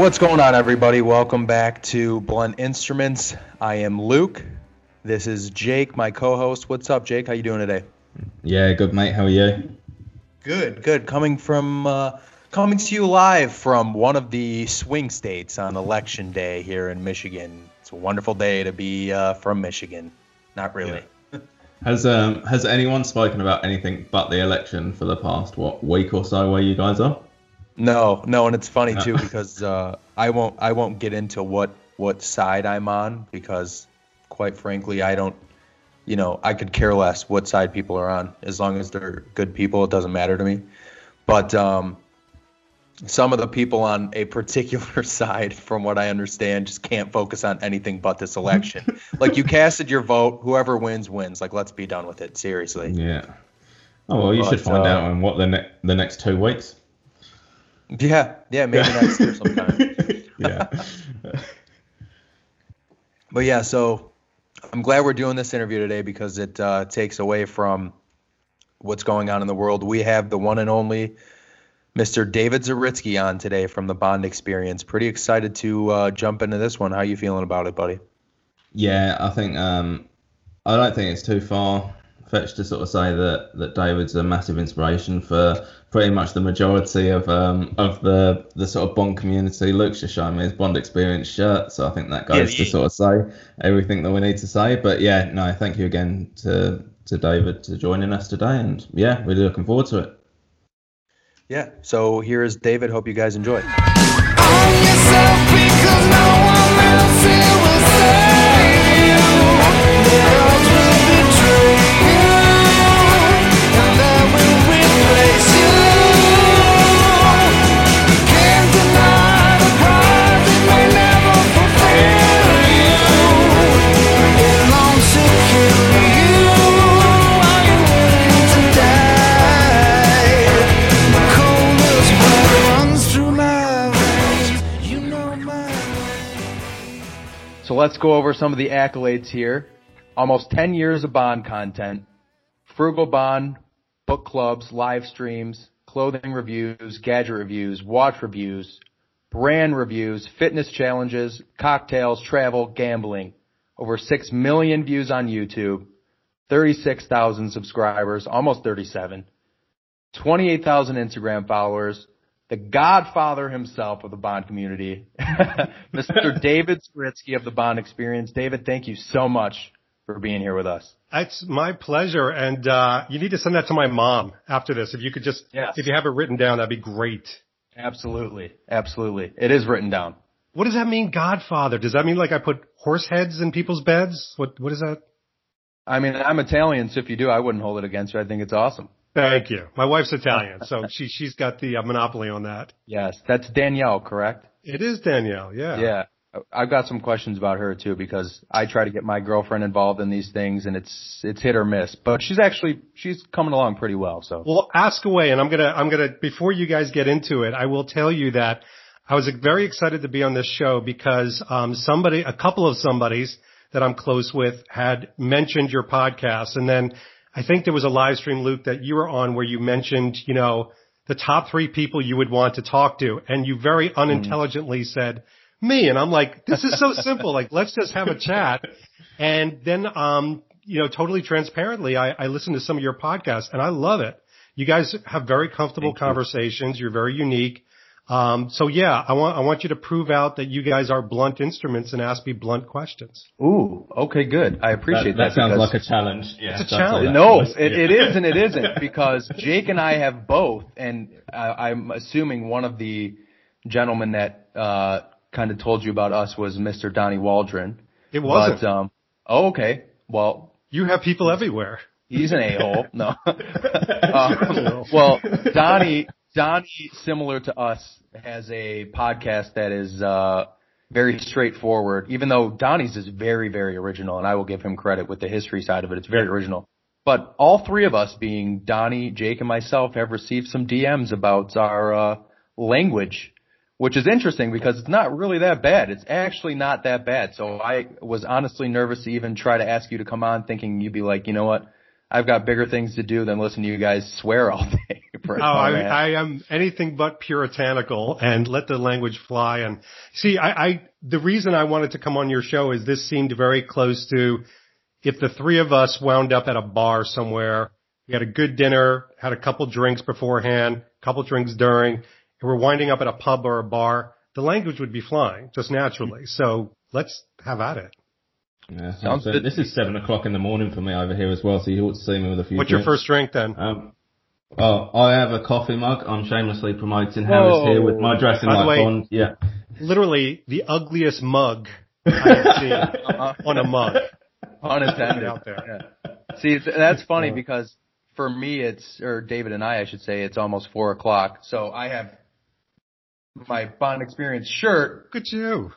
What's going on, everybody? Welcome back to Blunt Instruments. I am Luke. This is Jake, my co-host. What's up, Jake? How you doing today? Yeah, good mate. How are you? Good, good. Coming from uh, coming to you live from one of the swing states on election day here in Michigan. It's a wonderful day to be uh, from Michigan. Not really. Has um has anyone spoken about anything but the election for the past what week or so where you guys are? No, no, and it's funny too because uh, I won't I won't get into what what side I'm on because quite frankly I don't you know I could care less what side people are on as long as they're good people it doesn't matter to me. But um, some of the people on a particular side, from what I understand, just can't focus on anything but this election. like you casted your vote, whoever wins wins. Like let's be done with it. Seriously. Yeah. Oh well, you But, should find uh, out in what the ne- the next two weeks. Yeah, yeah, maybe next year sometime. yeah. But yeah, so I'm glad we're doing this interview today because it uh, takes away from what's going on in the world. We have the one and only Mr. David Zaritsky on today from the Bond Experience. Pretty excited to uh, jump into this one. How you feeling about it, buddy? Yeah, I think um, I don't think it's too far fetched to sort of say that that David's a massive inspiration for pretty much the majority of um, of the the sort of Bond community. Luke's just showing me his Bond experience shirt, so I think that goes Yeah, to yeah. sort of say everything that we need to say. But yeah, no, thank you again to to David to joining us today, and yeah, really looking forward to it. Yeah. So here is David. Hope you guys enjoy. Let's go over some of the accolades here. Almost 10 years of Bond content, Frugal Bond, book clubs, live streams, clothing reviews, gadget reviews, watch reviews, brand reviews, fitness challenges, cocktails, travel, gambling. Over 6 million views on YouTube, 36,000 subscribers, almost 37, 28,000 Instagram followers, the godfather himself of the Bond community, Mr. David Zaritsky of the Bond Experience. David, thank you so much for being here with us. It's my pleasure, and uh, you need to send that to my mom after this. If you could just, Yes. if you have it written down, that'd be great. Absolutely. Absolutely. It is written down. What does that mean, Godfather? Does that mean like I put horse heads in people's beds? What What is that? I mean, I'm Italian, so if you do, I wouldn't hold it against you. I think it's awesome. Thank you. My wife's Italian, so she she's got the uh, monopoly on that. Yes, that's Danielle, correct? It is Danielle. Yeah. Yeah. I've got some questions about her too because I try to get my girlfriend involved in these things and it's it's hit or miss. But she's actually she's coming along pretty well. So Well, ask away, and I'm gonna I'm gonna before you guys get into it, I will tell you that I was very excited to be on this show because um, somebody, a couple of somebodies that I'm close with, had mentioned your podcast, and then I think there was a live stream, Luke, that you were on where you mentioned, you know, the top three people you would want to talk to, and you very unintelligently said me, and I'm like, this is so simple, like let's just have a chat, and then um, you know, totally transparently, I, I listened to some of your podcasts, and I love it. You guys have very comfortable Thank you. conversations. You're very unique. Um, so yeah, I want I want you to prove out that you guys are blunt instruments and ask me blunt questions. Ooh, okay, good. I appreciate that. that sounds like a challenge. Yeah, It's a challenge. No, it, it is and it isn't because Jake and I have both, and I, I'm assuming one of the gentlemen that uh, kind of told you about us was Mr. Donnie Waldron. It wasn't. But, um, oh, okay. Well, you have people everywhere. he's an a-hole. No. um, well, Donnie, Donnie, similar to us, has a podcast that is uh, very straightforward. Even though Donnie's is very, very original, and I will give him credit with the history side of it. It's very original. But all three of us, being Donnie, Jake, and myself, have received some DMs about our uh, language, which is interesting because it's not really that bad. It's actually not that bad. So I was honestly nervous to even try to ask you to come on, thinking you'd be like, you know what, I've got bigger things to do than listen to you guys swear all day, for Oh, hour and a half. I, I am anything but puritanical and let the language fly. And see, I, I, the reason I wanted to come on your show is this seemed very close to if the three of us wound up at a bar somewhere, we had a good dinner, had a couple drinks beforehand, couple drinks during, and we're winding up at a pub or a bar, the language would be flying just naturally. So let's have at it. Yeah, Sounds so good. This is seven o'clock in the morning for me over here as well, so you ought to see me with a few. What's your first drink then? Um, oh, I have a coffee mug. I'm shamelessly promoting Howard's here with my dressing By the like way- Bond. Yeah. Literally the ugliest mug I have seen Uh-huh. on a mug. Pun intended. Out there. Yeah. See, that's funny because for me, it's or David and I, I should say, it's almost four o'clock. So I have my Bond Experience shirt, Look at you.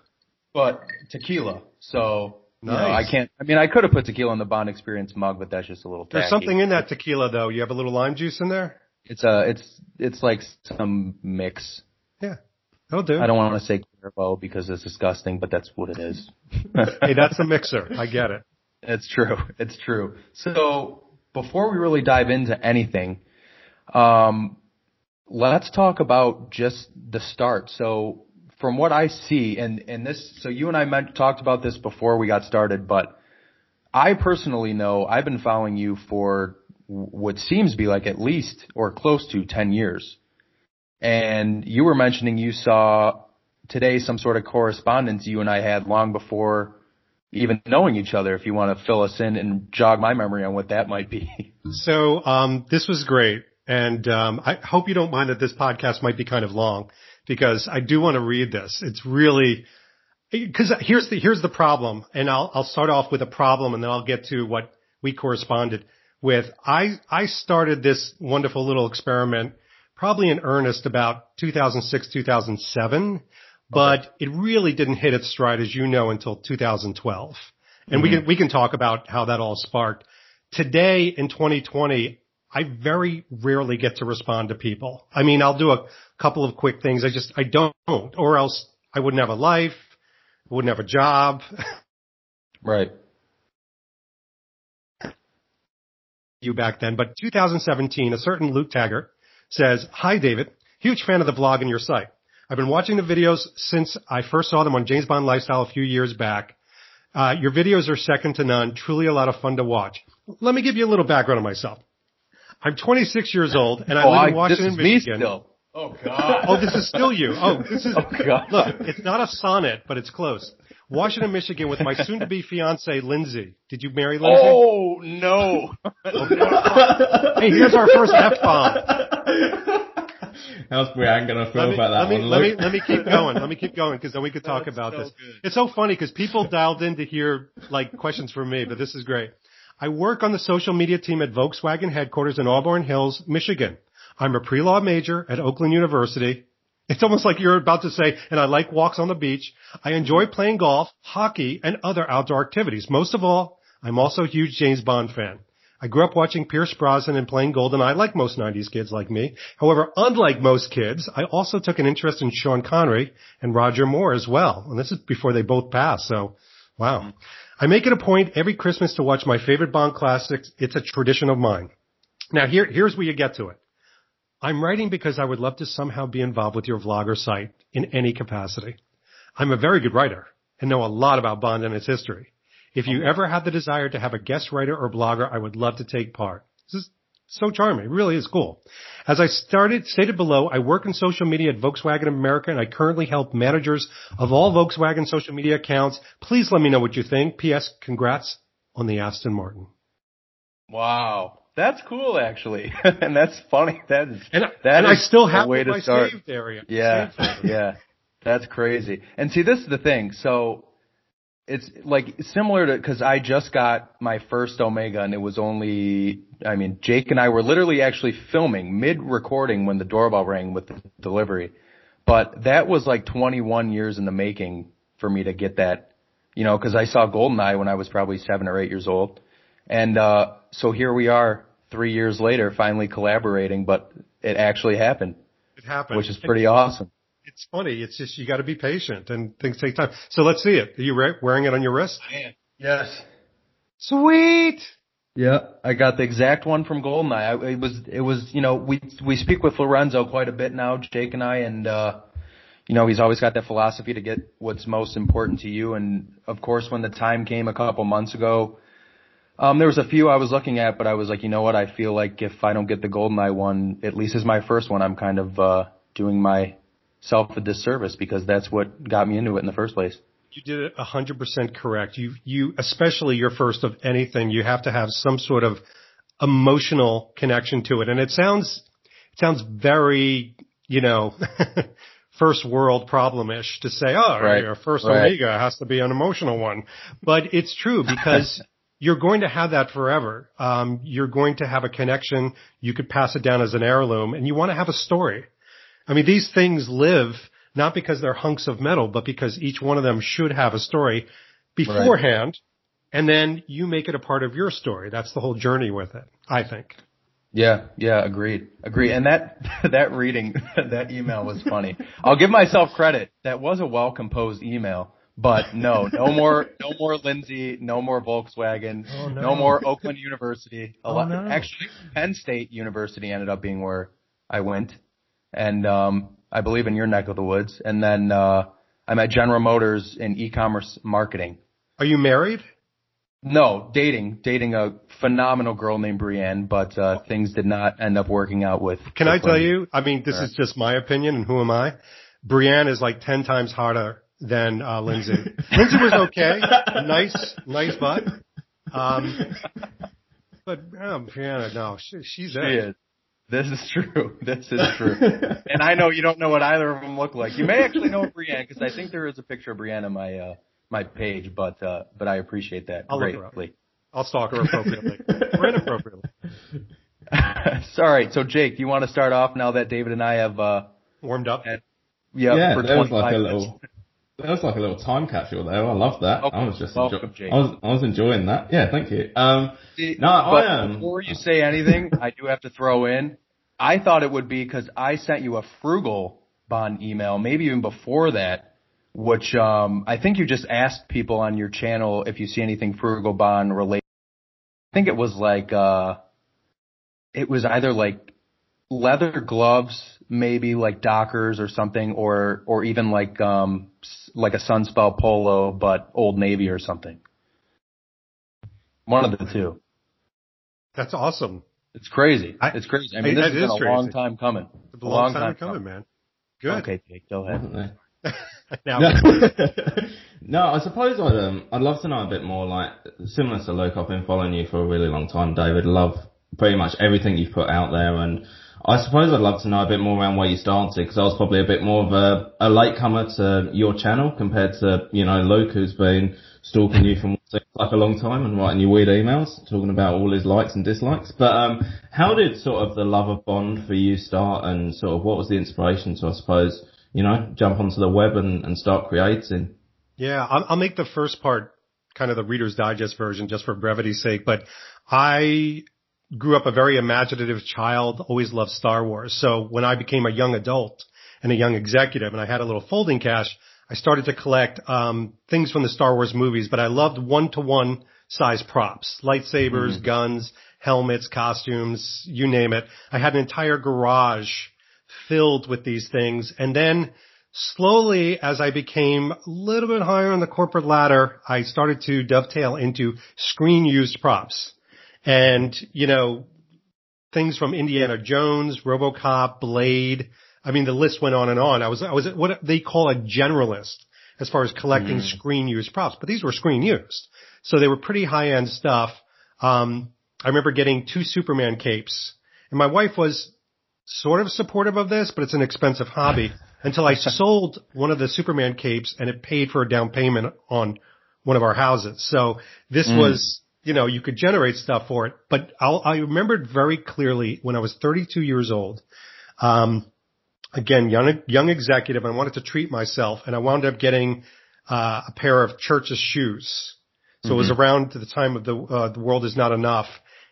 but tequila. So you know, I can't. I mean, I could have put tequila in the Bond Experience mug, but that's just a little. Tacky. There's something in that tequila though. You have a little lime juice in there? It's a. It's it's like some mix. Yeah. That'll do. I don't want to say Cuervo because it's disgusting, but that's what it is. Hey, that's a mixer. I get it. It's true. It's true. So before we really dive into anything, um, let's talk about just the start. So from what I see, and, and this, so you and I meant, talked about this before we got started, but I personally know I've been following you for what seems to be like at least or close to 10 years. And you were mentioning you saw today some sort of correspondence you and I had long before even knowing each other, if you want to fill us in and jog my memory on what that might be. So, um, this was great. And, um, I hope you don't mind that this podcast might be kind of long because I do want to read this. It's really, cause here's the, here's the problem. And I'll, I'll start off with a problem and then I'll get to what we corresponded with. I, I started this wonderful little experiment probably in earnest about 2006, 2007, but it really didn't hit its stride, as you know, until 2012. And we mm-hmm. can, we can talk about how that all sparked. Today in 2020, I very rarely get to respond to people. I mean, I'll do a couple of quick things. I just, I don't, or else I wouldn't have a life, I wouldn't have a job. Right. you back then, but 2017, a certain Luke Taggart says, Hi David, huge fan of the vlog and your site. I've been watching the videos since I first saw them on James Bond Lifestyle a few years back. Uh, your videos are second to none, truly a lot of fun to watch. Let me give you a little background on myself. I'm 26 years old and I oh, live in I, this Washington, is me Michigan. still. Oh God. Oh, this is still you. Oh, this is, Oh, God. look, it's not a sonnet, but it's close. Washington, Michigan with my soon to be fiance, Lindsay. Did you marry Lindsay? Oh no. Hey, here's our first F-bomb. How's Brianne gonna feel let me, about that let me, one? let me, let me keep going. Let me keep going because then we could talk That's about so this. good. It's so funny because people dialed in to hear like questions from me, but this is great. I work on the social media team at Volkswagen headquarters in Auburn Hills, Michigan. I'm a pre-law major at Oakland University. It's almost like you're about to say, and I like walks on the beach. I enjoy playing golf, hockey, and other outdoor activities. Most of all, I'm also a huge James Bond fan. I grew up watching Pierce Brosnan and playing GoldenEye like most 90s kids like me. However, unlike most kids, I also took an interest in Sean Connery and Roger Moore as well. And this is before they both passed. So, wow. I make it a point every Christmas to watch my favorite Bond classics. It's a tradition of mine. Now here, here's where you get to it. I'm writing because I would love to somehow be involved with your vlogger site in any capacity. I'm a very good writer and know a lot about Bond and its history. If you ever have the desire to have a guest writer or blogger, I would love to take part. This is so charming. It really is cool. As I started, stated below, I work in social media at Volkswagen America and I currently help managers of all Volkswagen social media accounts. Please let me know what you think. P.S. Congrats on the Aston Martin. Wow. That's cool actually. and that's funny. That is And, that and I is still a have way my to start. saved area. Yeah, yeah, that's crazy. And see, this is the thing. So it's like similar to because I just got my first Omega, and it was only. I mean, Jake and I were literally actually filming mid recording when the doorbell rang with the delivery. But that was like 21 years in the making for me to get that. You know, because I saw Goldeneye when I was probably seven or eight years old, and uh so here we are, three years later, finally collaborating. But it actually happened, It happened. which is pretty awesome. It's funny. It's just you got to be patient and things take time. So let's see it. Are you re- wearing it on your wrist? Yes. Sweet. Yeah, I got the exact one from Goldeneye. I, it was, it was, you know, we we speak with Lorenzo quite a bit now, Jake and I, and uh, you know, he's always got that philosophy to get what's most important to you. And of course, when the time came a couple months ago, um, there was a few I was looking at, but I was like, you know what? I feel like if I don't get the Goldeneye one, at least as my first one, I'm kind of uh, doing myself a disservice because that's what got me into it in the first place. You did it a hundred percent correct. You, you, especially your first of anything, you have to have some sort of emotional connection to it. And it sounds, it sounds very, you know, first world problem-ish to say, oh, Right. your first Right. Omega has to be an emotional one. But it's true because you're going to have that forever. Um, you're going to have a connection. You could pass it down as an heirloom and you want to have a story. I mean, these things live not because they're hunks of metal, but because each one of them should have a story beforehand. And then you make it a part of your story. That's the whole journey with it, I think. Yeah, yeah, agreed, agreed. And that that reading, that email was funny. I'll give myself credit. That was a well composed email. But no, no more, no more Lindsay, no more Volkswagen, Oh, no. no. more Oakland University. Oh, lot, no. Actually, Penn State University ended up being where I went, and um, I believe in your neck of the woods. And then uh, I'm at General Motors in e-commerce marketing. Are you married? No, dating, dating a phenomenal girl named Brienne, but uh, things did not end up working out with. Can I tell you? I mean, this Sure. is just my opinion, and who am I? Brienne is like ten times harder than uh, Lindsay. Lindsay was okay, nice, nice butt. Um, but um, Brianna, no, she, she's She it. Is. This is true. This is true. and I know you don't know what either of them look like. You may actually know Brienne because I think there is a picture of Brienne on my uh, my page, but uh, but I appreciate that I'll look her up. greatly. I'll stalk her appropriately or inappropriately. Sorry. So Jake, do you want to start off now that David and I have uh, Warmed up. yeah, yeah, for there was like a minutes. little. There was like a little time capsule there. I love that. I was just welcome, enjoy- Jake. I was I was enjoying that. Yeah, thank you. Um, See, No, but I, um, before you say anything, I do have to throw in. I thought it would be because I sent you a frugal bond email, maybe even before that, which um, I think you just asked people on your channel if you see anything frugal bond related. I think it was like uh, it was either like leather gloves, maybe like Dockers or something, or or even like um like a Sunspel polo, but Old Navy or something. One of the two. That's awesome. It's crazy. I- it's crazy. I mean, I- this has been is a long time coming. It's a long, time, coming, man. Good. Okay, Jake, go ahead. now, No, no, I suppose I'd um, I'd love to know a bit more. Like similar to Luke, I've been following you for a really long time, David. Love pretty much everything you've put out there, and I suppose I'd love to know a bit more around where you started because I was probably a bit more of a, a latecomer to your channel compared to you know Luke, who's been stalking you from like a long time and writing you weird emails, talking about all his likes and dislikes. But um, how did sort of the love of Bond for you start, and sort of what was the inspiration to, I suppose, you know, jump onto the web and, and start creating? Yeah, I'll, I'll make the first part kind of the Reader's Digest version just for brevity's sake, but I grew up a very imaginative child, always loved Star Wars. So when I became a young adult and a young executive and I had a little folding cash, I started to collect um, things from the Star Wars movies, but I loved one-to-one size props, lightsabers, guns, helmets, costumes, you name it. I had an entire garage filled with these things. And then slowly, as I became a little bit higher on the corporate ladder, I started to dovetail into screen used props. And, you know, things from Indiana Jones, RoboCop, Blade. I mean, the list went on and on. I was, I was what they call a generalist as far as collecting screen used props, but these were screen used. So they were pretty high end stuff. Um, I remember getting two Superman capes and my wife was sort of supportive of this, but it's an expensive hobby until I sold one of the Superman capes and it paid for a down payment on one of our houses. So this was, you know, you could generate stuff for it, but I'll, I remembered very clearly when I was 32 years old. Um, again, young, young executive. I wanted to treat myself and I wound up getting, uh, a pair of Church's shoes. So it was around the time of the, uh, the world is not enough.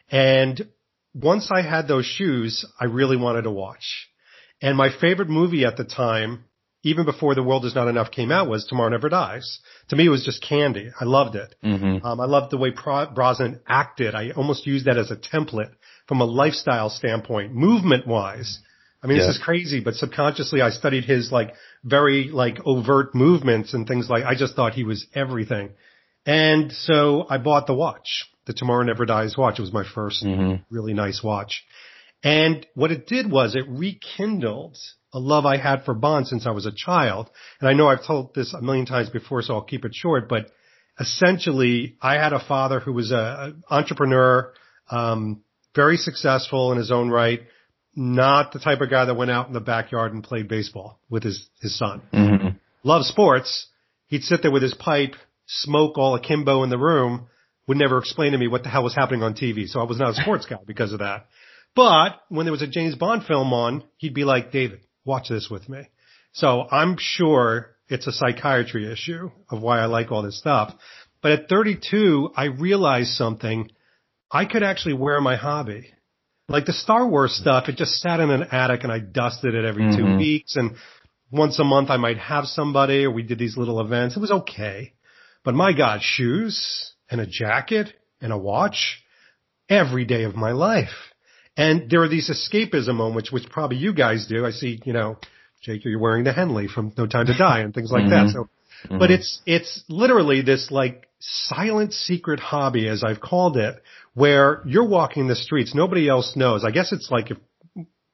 And once I had those shoes, I really wanted to watch. And my favorite movie at the time even before The World Is Not Enough came out was Tomorrow Never Dies. To me, it was just candy. I loved it. Mm-hmm. Um, I loved the way Pro- Brosnan acted. I almost used that as a template from a lifestyle standpoint, movement wise. I mean, Yeah. this is crazy, but subconsciously I studied his like very like overt movements and things like, I just thought he was everything. And so I bought the watch, the Tomorrow Never Dies watch. It was my 1st Mhm. really nice watch. And what it did was it rekindled a love I had for Bond since I was a child. And I know I've told this a million times before, so I'll keep it short, but essentially I had a father who was a, a entrepreneur, um, very successful in his own right, not the type of guy that went out in the backyard and played baseball with his, his son. Mm-hmm. Loved sports. He'd sit there with his pipe, smoke all akimbo in the room, would never explain to me what the hell was happening on TV. So I was not a sports guy because of that. But when there was a James Bond film on, he'd be like, David, watch this with me. So I'm sure it's a psychiatry issue of why I like all this stuff. But at 32, I realized something. I could actually wear my hobby. Like the Star Wars stuff, it just sat in an attic and I dusted it every two Mhm. weeks and once a month I might have somebody or we did these little events. It was okay. But my God, shoes and a jacket and a watch every day of my life. And there are these escapism moments, which probably you guys do. I see, you know, Jake, you're wearing the Henley from No Time to Die and things like that. Mhm. So, but it's, it's literally this like silent secret hobby, as I've called it, where you're walking the streets. Nobody else knows. I guess it's like if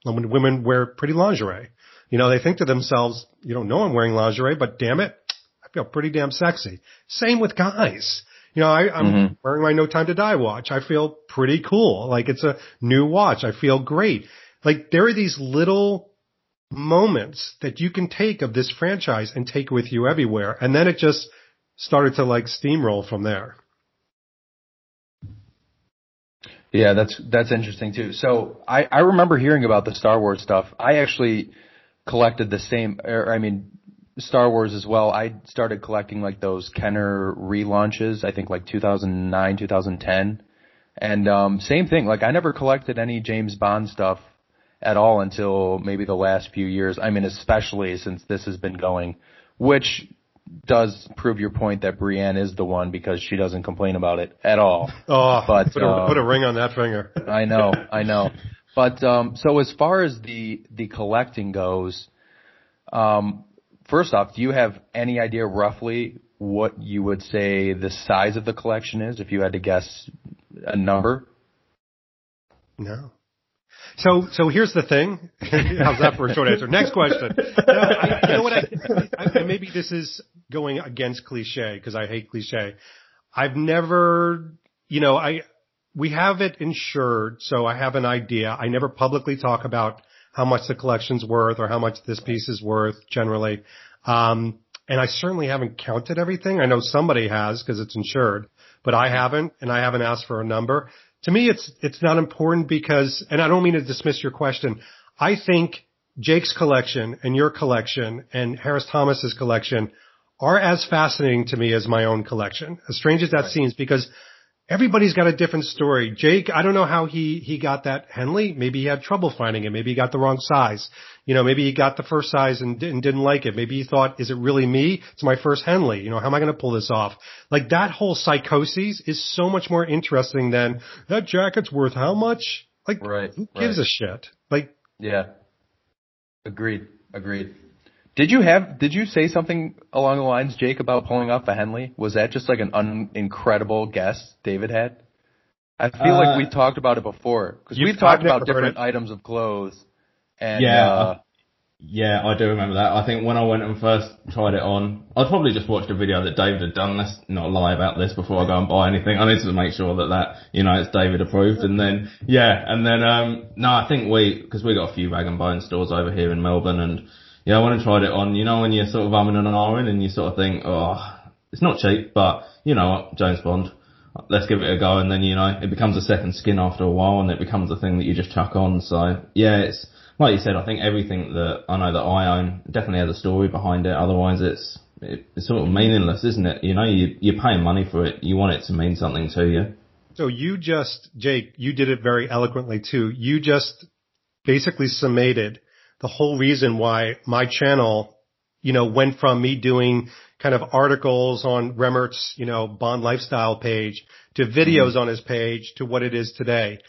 when women wear pretty lingerie, you know, they think to themselves, you don't know I'm wearing lingerie, but damn it, I feel pretty damn sexy. Same with guys. You know, I, I'm Mhm. wearing my No Time to Die watch. I feel pretty cool. Like it's a new watch. I feel great. Like there are these little moments that you can take of this franchise and take with you everywhere. And then it just started to like steamroll from there. Yeah, that's that's interesting too. So I I remember hearing about the Star Wars stuff. I actually collected the same, or I mean, Star Wars as well. I started collecting like those Kenner relaunches. I think like 2009, 2010, and um, same thing. Like I never collected any James Bond stuff at all until maybe the last few years. I mean, especially since this has been going, which does prove your point that Brienne is the one because she doesn't complain about it at all. Oh, But, put, a, um, put a ring on that finger. I know, I know. But um so as far as the the collecting goes, um first off, do you have any idea roughly what you would say the size of the collection is if you had to guess a number? No. So, so here's the thing. How's that for a short answer? Next question. I, you know what? I, I, maybe this is going against cliche because I hate cliche. I've never, you know, I, we have it insured, so I have an idea. I never publicly talk about how much the collection's worth or how much this piece is worth generally. Um, and I certainly haven't counted everything. I know somebody has because it's insured, but I haven't and I haven't asked for a number. To me, it's, it's not important because, and I don't mean to dismiss your question. I think Jake's collection and your collection and Harris Thomas's collection are as fascinating to me as my own collection, as strange as that seems, because everybody's got a different story. Jake, I don't know how he, he got that Henley. Maybe he had trouble finding it. Maybe he got the wrong size. You know, maybe he got the first size and didn't, didn't like it. Maybe he thought, is it really me? It's my first Henley. You know, how am I going to pull this off? Like that whole psychosis is so much more interesting than that jacket's worth how much? Like, Right, who gives right. a shit? Like, Yeah. Agreed. Agreed. Did you have did you say something along the lines, Jake, about pulling off a Henley? Was that just like an un- incredible guess David had? I feel Uh, like we talked about it before because we've talked about different it. items of clothes. And Yeah, uh, Yeah, I do remember that. I think when I went and first tried it on, I'd probably just watched a video that David had done. Let's not lie about this before I go and buy anything. I need to make sure that that, you know, it's David approved. And then, yeah, and then, um, no, I think we, cause we got a few rag and bone stores over here in Melbourne and, yeah, I went and tried it on, you know, when you're sort of umming and ahhing and you sort of think, oh, it's not cheap, but you know what, James Bond, let's give it a go. And then, you know, it becomes a second skin after a while and it becomes a thing that you just chuck on. So yeah, it's, like you said, I think everything that I know that I own definitely has a story behind it. Otherwise, it's it, it's sort of meaningless, isn't it? You know, you you're paying money for it. You want it to mean something to you. So you just, Jake, you did it very eloquently too. You just basically summated the whole reason why my channel, you know, went from me doing kind of articles on Remert's, you know, Bond lifestyle page to videos on his page to what it is today.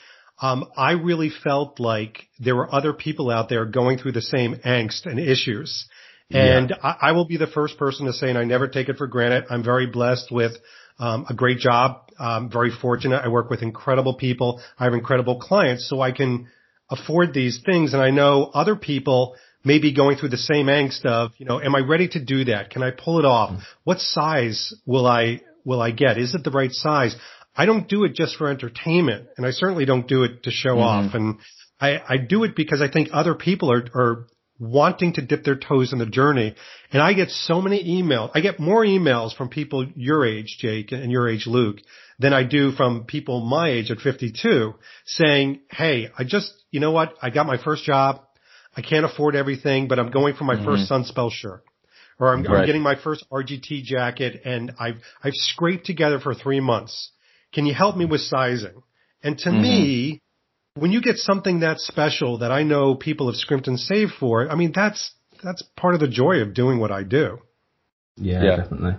Um, I really felt like there were other people out there going through the same angst and issues. And I, I will be the first person to say, and I never take it for granted. I'm very blessed with um, a great job. I'm very fortunate. I work with incredible people. I have incredible clients, so I can afford these things. And I know other people may be going through the same angst of, you know, am I ready to do that? Can I pull it off? Mm-hmm. What size will I will I get? Is it the right size? I don't do it just for entertainment, and I certainly don't do it to show mm-hmm. off. And I, I do it because I think other people are, are wanting to dip their toes in the journey. And I get so many emails. I get more emails from people your age, Jake, and your age, Luke, than I do from people my age at 52 saying, Hey, I just, you know what? I got my first job. I can't afford everything, but I'm going for my first mm-hmm. Sunspel shirt. Or I'm, I'm getting my first RGT jacket and I've, I've scraped together for three months. Can you help me with sizing? And to me, mm-hmm. when you get something that special that I know people have scrimped and saved for, I mean, that's, that's part of the joy of doing what I do. Yeah, Yeah. definitely.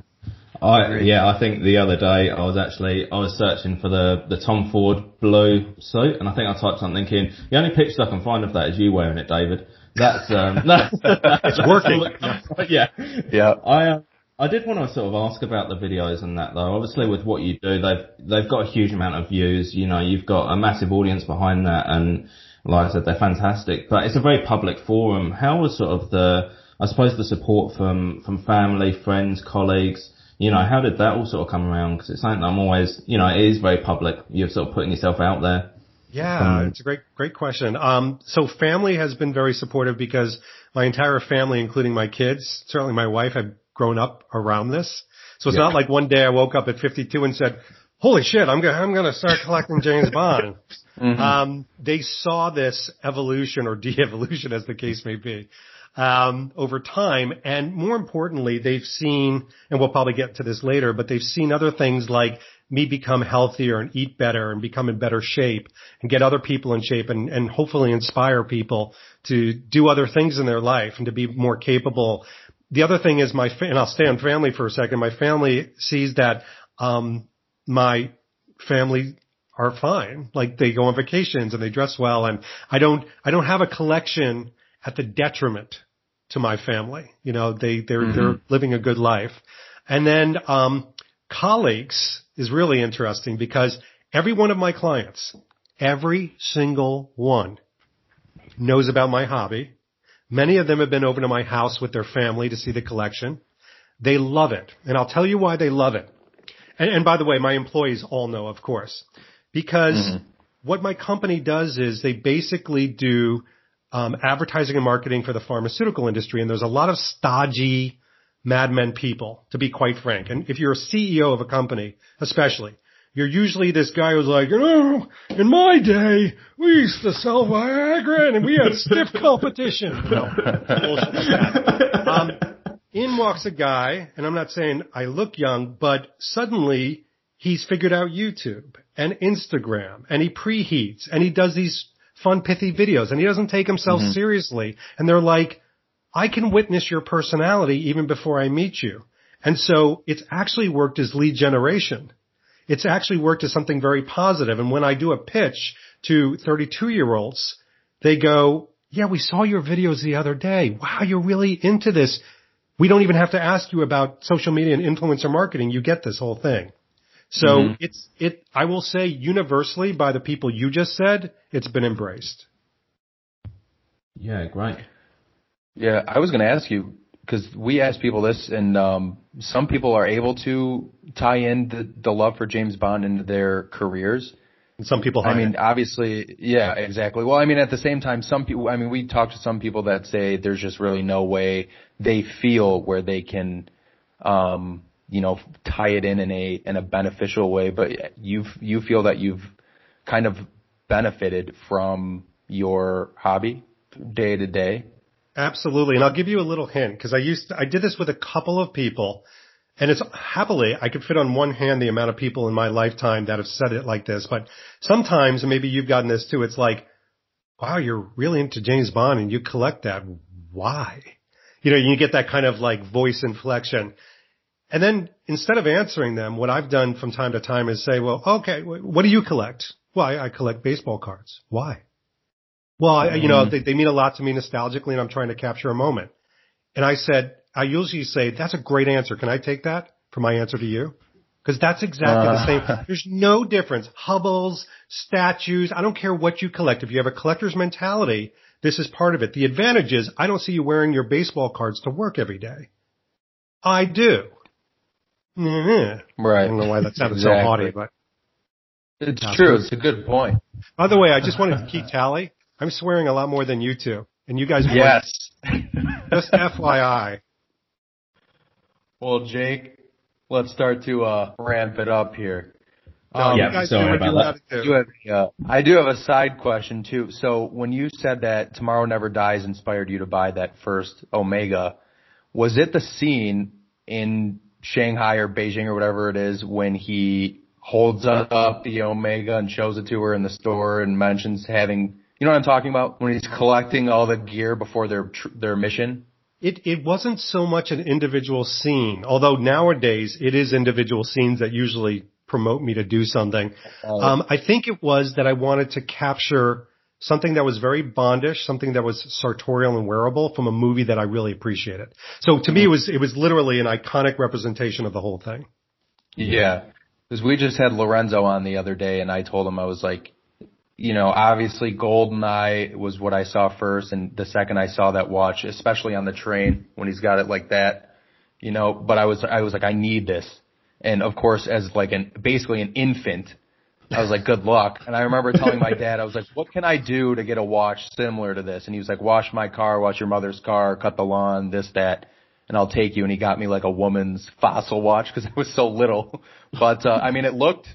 I yeah, I think the other day I was actually I was searching for the the Tom Ford blue suit, and I think I typed something in. The only picture I can find of that is you wearing it, David. That's um, it's working. yeah, Yeah. I uh, I did want to sort of ask about the videos and that though. Obviously, with what you do, they've they've got a huge amount of views. You know, you've got a massive audience behind that, and like I said, they're fantastic. But it's a very public forum. How was sort of the I suppose the support from from family, friends, colleagues? You know, how did that all sort of come around? Because it's something I'm always, you know, it is very public. You're sort of putting yourself out there. Yeah, it's a great, great question. Um, so family has been very supportive because my entire family, including my kids, certainly my wife, have grown up around this. So it's not like one day I woke up at 52 and said, "Holy shit, I'm gonna, I'm gonna start collecting James Bond." Um, they saw this evolution or de-evolution, as the case may be, um, over time, and more importantly, they've seen, and we'll probably get to this later, but they've seen other things like me become healthier and eat better and become in better shape and get other people in shape and, and hopefully inspire people to do other things in their life and to be more capable. The other thing is my, fa- and I'll stay on family for a second. My family sees that, um, my family are fine. Like they go on vacations and they dress well and I don't, I don't have a collection at the detriment to my family. You know, they, they're, they're living a good life. And then, um, colleagues is really interesting because every one of my clients, every single one knows about my hobby. Many of them have been over to my house with their family to see the collection. They love it. And I'll tell you why they love it. And, and by the way, my employees all know, of course, because what my company does is they basically do um, advertising and marketing for the pharmaceutical industry, and there's a lot of stodgy madmen people, to be quite frank. And if you're a CEO of a company, especially, you're usually this guy who's like, you know, in my day, we used to sell Viagra and we had stiff competition. You know, bullshit like that. Um, in walks a guy, and I'm not saying I look young, but suddenly he's figured out YouTube and Instagram and he preheats and he does these fun pithy videos and he doesn't take himself mm-hmm. seriously. And they're like, I can witness your personality even before I meet you. And so it's actually worked as lead generation. It's actually worked as something very positive. And when I do a pitch to 32 year olds, they go, yeah, we saw your videos the other day. Wow, you're really into this. We don't even have to ask you about social media and influencer marketing. You get this whole thing. So it's, it, I will say universally by the people you just said, it's been embraced. Yeah, great. Yeah, I was going to ask you because we asked people this, and um, some people are able to tie in the, the love for James Bond into their careers. And some people I mean, it. obviously, yeah, exactly. Well, I mean, at the same time, some people, I mean, we talked to some people that say there's just really no way they feel where they can, um, you know, tie it in in a, in a beneficial way, but you, you feel that you've kind of benefited from your hobby day to day. Absolutely. And I'll give you a little hint because I used to, I did this with a couple of people and it's happily, I could fit on one hand the amount of people in my lifetime that have said it like this, but sometimes, maybe you've gotten this too, it's like, wow, you're really into James Bond and you collect that. Why? you know, you get that kind of like voice inflection. And then instead of answering them, what I've done from time to time is say, well, okay, what do you collect? Well, I, I collect baseball cards. Why? Well, I, you know, mm-hmm. they, they mean a lot to me nostalgically and I'm trying to capture a moment. And I said, I usually say, that's a great answer. Can I take that for my answer to you? Because that's exactly the uh. same. There's no difference. Hubbles, statues, I don't care what you collect. If you have a collector's mentality, this is part of it. The advantage is I don't see you wearing your baseball cards to work every day. I do. Mhm. I don't know why that sounded so haughty, but It's true. It's a good point. by the way, I just wanted to keep tally. I'm swearing a lot more than you two, and you guys. Yes. just FYI. well, Jake, let's start to uh, ramp it up here. Um, yeah, sorry about that. gotta do. Have, uh, I do have a side question too. So when you said that Tomorrow Never Dies inspired you to buy that first Omega, was it the scene in Shanghai or Beijing or whatever it is when he holds up the Omega and shows it to her in the store and mentions having, you know what I'm talking about? When he's collecting all the gear before their tr- their mission. It it wasn't so much an individual scene, although nowadays it is individual scenes that usually promote me to do something. Um, I think it was that I wanted to capture something that was very Bondish, something that was sartorial and wearable from a movie that I really appreciated. So to me, it was it was literally an iconic representation of the whole thing. Yeah. Because we just had Lorenzo on the other day and I told him I was like, you know, obviously Goldeneye was what I saw first and the second I saw that watch, especially on the train when he's got it like that, you know, but I was, I was like, I need this. And of course, as like an, basically an infant, I was like, good luck. And I remember telling my dad, I was like, what can I do to get a watch similar to this? And he was like, wash my car, wash your mother's car, cut the lawn, this, that, and I'll take you. And he got me like a woman's fossil watch because I was so little. But, uh, I mean, it looked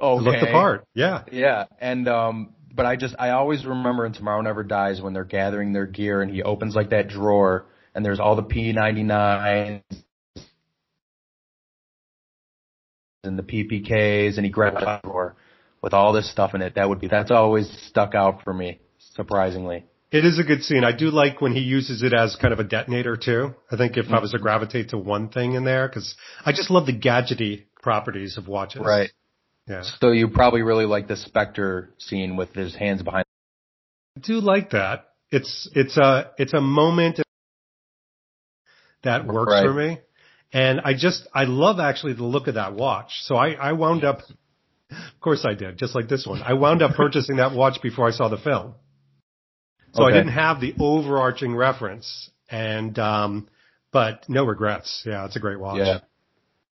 okay. It looked the part. Yeah. Yeah. And, um, but I just, I always remember in Tomorrow Never Dies when they're gathering their gear and he opens like that drawer and there's all the P99s and the PPKs and he grabs a drawer with all this stuff in it. That would be, that's always stuck out for me, surprisingly. It is a good scene. I do like when he uses it as kind of a detonator too. I think if I was to gravitate to one thing in there, cause I just love the gadgety properties of watches. Right. Yeah. So you probably really like the Spectre scene with his hands behind. I do like that. It's, it's a, it's a moment that works Right. for me. And I just, I love actually the look of that watch. So I, I wound up, of course I did, just like this one. I wound up purchasing that watch before I saw the film. So I didn't have the overarching reference and, um, but no regrets. Yeah, it's a great watch. Yeah.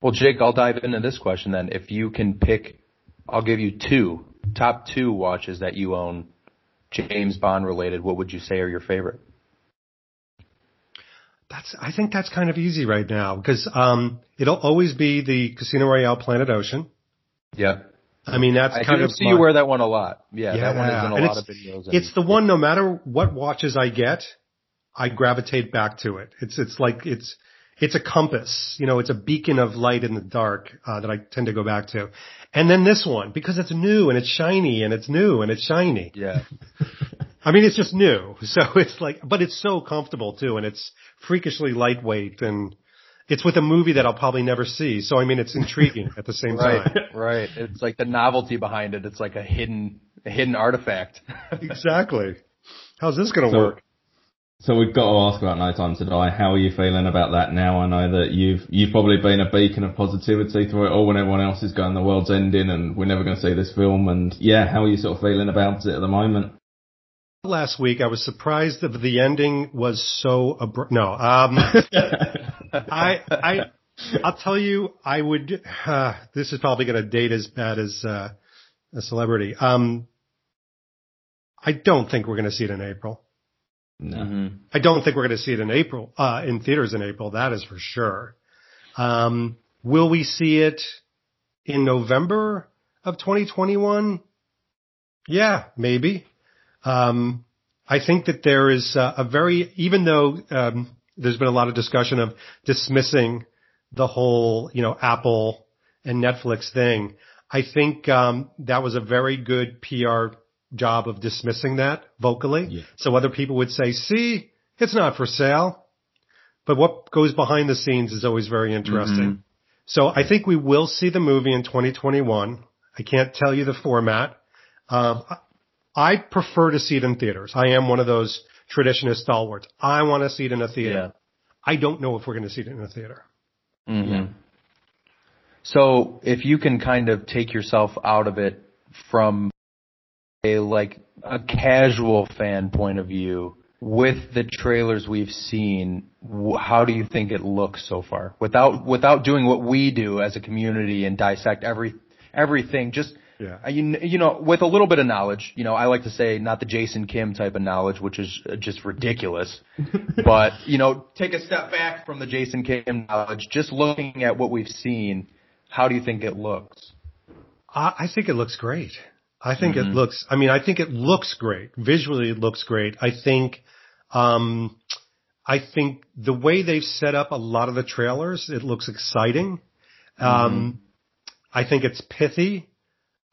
Well, Jake, I'll dive into this question then. If you can pick, I'll give you two, top two watches that you own, James Bond related, what would you say are your favorite? That's, I think that's kind of easy right now because, um, it'll always be the Casino Royale Planet Ocean. Yeah. I mean, that's I kind do of see my- you wear that one a lot. Yeah, that one is in a and lot of videos. and- It's the one, no matter what watches I get, I gravitate back to it. It's, it's like, it's, it's a compass, you know, it's a beacon of light in the dark, uh, that I tend to go back to. And then this one, because it's new and it's shiny and it's new and it's shiny. Yeah. I mean, it's just new. So it's like, but it's so comfortable too and it's freakishly lightweight and it's with a movie that I'll probably never see. So I mean, it's intriguing at the same Right. time. Right. It's like the novelty behind it. It's like a hidden, a hidden artifact. Exactly. How's this going to So- work? So we've got to ask about No Time to Die. How are you feeling about that now? I know that you've you've probably been a beacon of positivity through it all when everyone else is going the world's ending and we're never going to see this film. And yeah, how are you sort of feeling about it at the moment? last week. I was surprised that the ending was so abrupt. No, um, I, I, I'll tell you, I would. Uh, this is probably going to date as bad as uh, a celebrity. Um, I don't think we're going to see it in April. No. hmm I don't think we're going to see it in April, uh, in theaters in April. That is for sure. Um, will we see it in November of 2021? Yeah, maybe. Um, I think that there is uh, a very, even though um, there's been a lot of discussion of dismissing the whole, you know, Apple and Netflix thing, I think um, that was a very good PR job of dismissing that vocally. Yeah. So other people would say, "See, it's not for sale." but what goes behind the scenes is always very interesting. So I think we will see the movie in 2021. I can't tell you the format. Um, I prefer to see it in theaters. I am one of those traditionist stalwarts. I want to see it in a theater. Yeah. I don't know if we're going to see it in a theater. hmm So if you can kind of take yourself out of it from a like a casual fan point of view, with the trailers we've seen, how do you think it looks so far? Without without doing what we do as a community and dissect every everything, just Yeah. uh, you, you know, with a little bit of knowledge, you know, I like to say not the Jason Kim type of knowledge, which is uh, just ridiculous, but you know, take a step back from the Jason Kim knowledge, just looking at what we've seen. How do you think it looks? I, I think it looks great. I think it looks, I mean, I think it looks great. Visually it looks great. I think, um, I think the way they've set up a lot of the trailers, it looks exciting. Um, I think it's pithy.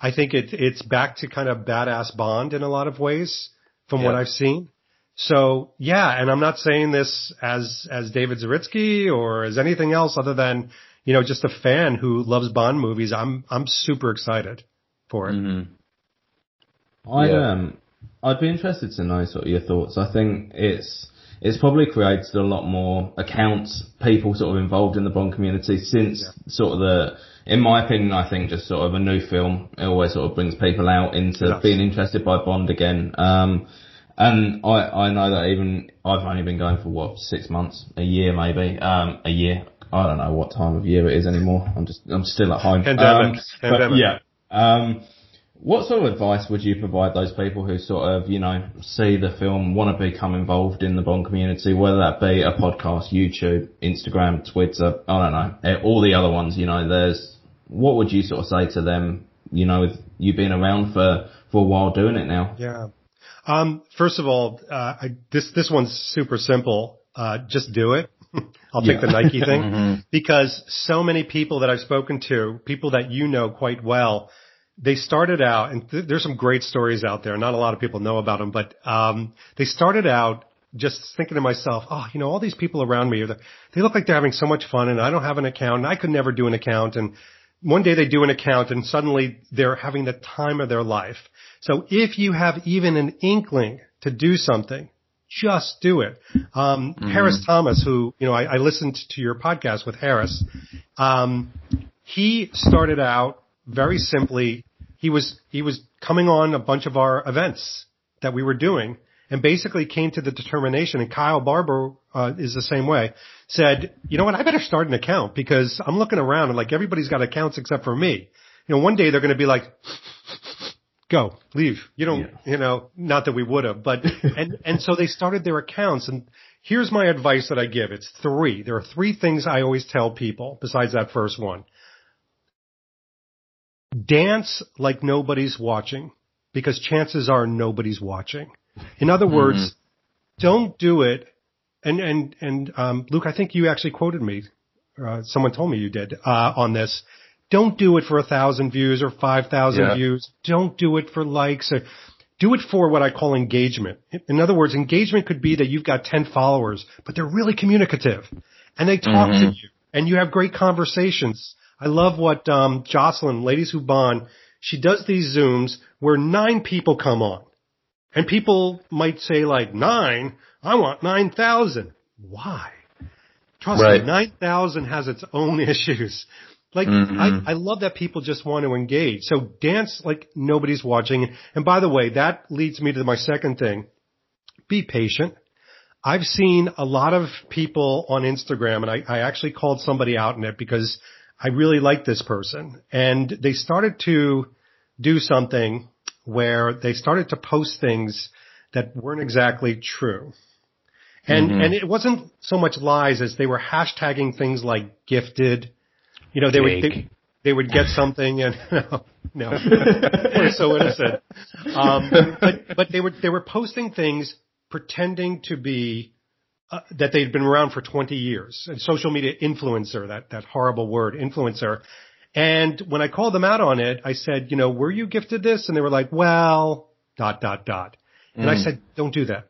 I think it, it's back to kind of badass Bond in a lot of ways from what I've seen. So yeah, and I'm not saying this as, as David Zaritsky or as anything else other than, you know, just a fan who loves Bond movies. I'm, I'm super excited for it. Mm-hmm. I Yeah. um, I'd be interested to know sort of your thoughts. I think it's it's probably created a lot more accounts, people sort of involved in the Bond community since sort of the, in my opinion, I think just sort of a new film. It always sort of brings people out into Yes. being interested by Bond again. Um, and I, I know that even I've only been going for what six months, a year maybe, um, a year. I don't know what time of year it is anymore. I'm just I'm still at home. Pandemic. Um, Pandemic. yeah. Um, what sort of advice would you provide those people who sort of, you know, see the film, want to become involved in the Bond community, whether that be a podcast, YouTube, Instagram, Twitter, I don't know, eh, all the other ones, you know, there's, what would you sort of say to them, you know, with you been around for, for a while doing it now? Yeah. Um, first of all, uh, I, this, this one's super simple. Uh, just do it. I'll take Yeah. the Nike thing because so many people that I've spoken to, people that you know quite well, they started out and th- there's some great stories out there. Not a lot of people know about them, but, um, they started out just thinking to myself, oh, you know, all these people around me, they look like they're having so much fun and I don't have an account and I could never do an account. And one day they do an account and suddenly they're having the time of their life. So if you have even an inkling to do something, just do it. Um, Harris Thomas, who, you know, I, I listened to your podcast with Harris. Um, he started out very simply. He was, he was coming on a bunch of our events that we were doing and basically came to the determination and Kyle Barber, uh, is the same way said, you know what? I better start an account because I'm looking around and like everybody's got accounts except for me. You know, one day they're going to be like, go, leave. You don't, you know, not that we would have, but, and, and so they started their accounts and here's my advice that I give. It's three. There are three things I always tell people besides that first one. Dance like nobody's watching because chances are nobody's watching. In other words, don't do it. And, and, and, um, Luke, I think you actually quoted me. Uh, someone told me you did, uh, on this. Don't do it for a thousand views or five thousand Yeah. views. Don't do it for likes or do it for what I call engagement. In other words, engagement could be that you've got 10 followers, but they're really communicative and they talk to you and you have great conversations. I love what, um, Jocelyn, Ladies Who Bond, she does these Zooms where nine people come on and people might say like nine, I want 9,000. Why? Trust Right. me, 9,000 has its own issues. Like, Mhm. I, I love that people just want to engage. So dance like nobody's watching. And by the way, that leads me to my second thing. Be patient. I've seen a lot of people on Instagram and I, I actually called somebody out in it because I really like this person and they started to do something where they started to post things that weren't exactly true. And, and it wasn't so much lies as they were hashtagging things like gifted. You know, they would, they, they would get something and no, no, we're so innocent. Um, but, but they were, they were posting things pretending to be, uh, that they'd been around for 20 years. And social media influencer, that, that horrible word, influencer. And when I called them out on it, I said, you know, were you gifted this? And they were like, well, dot, dot, dot. And I said, don't do that.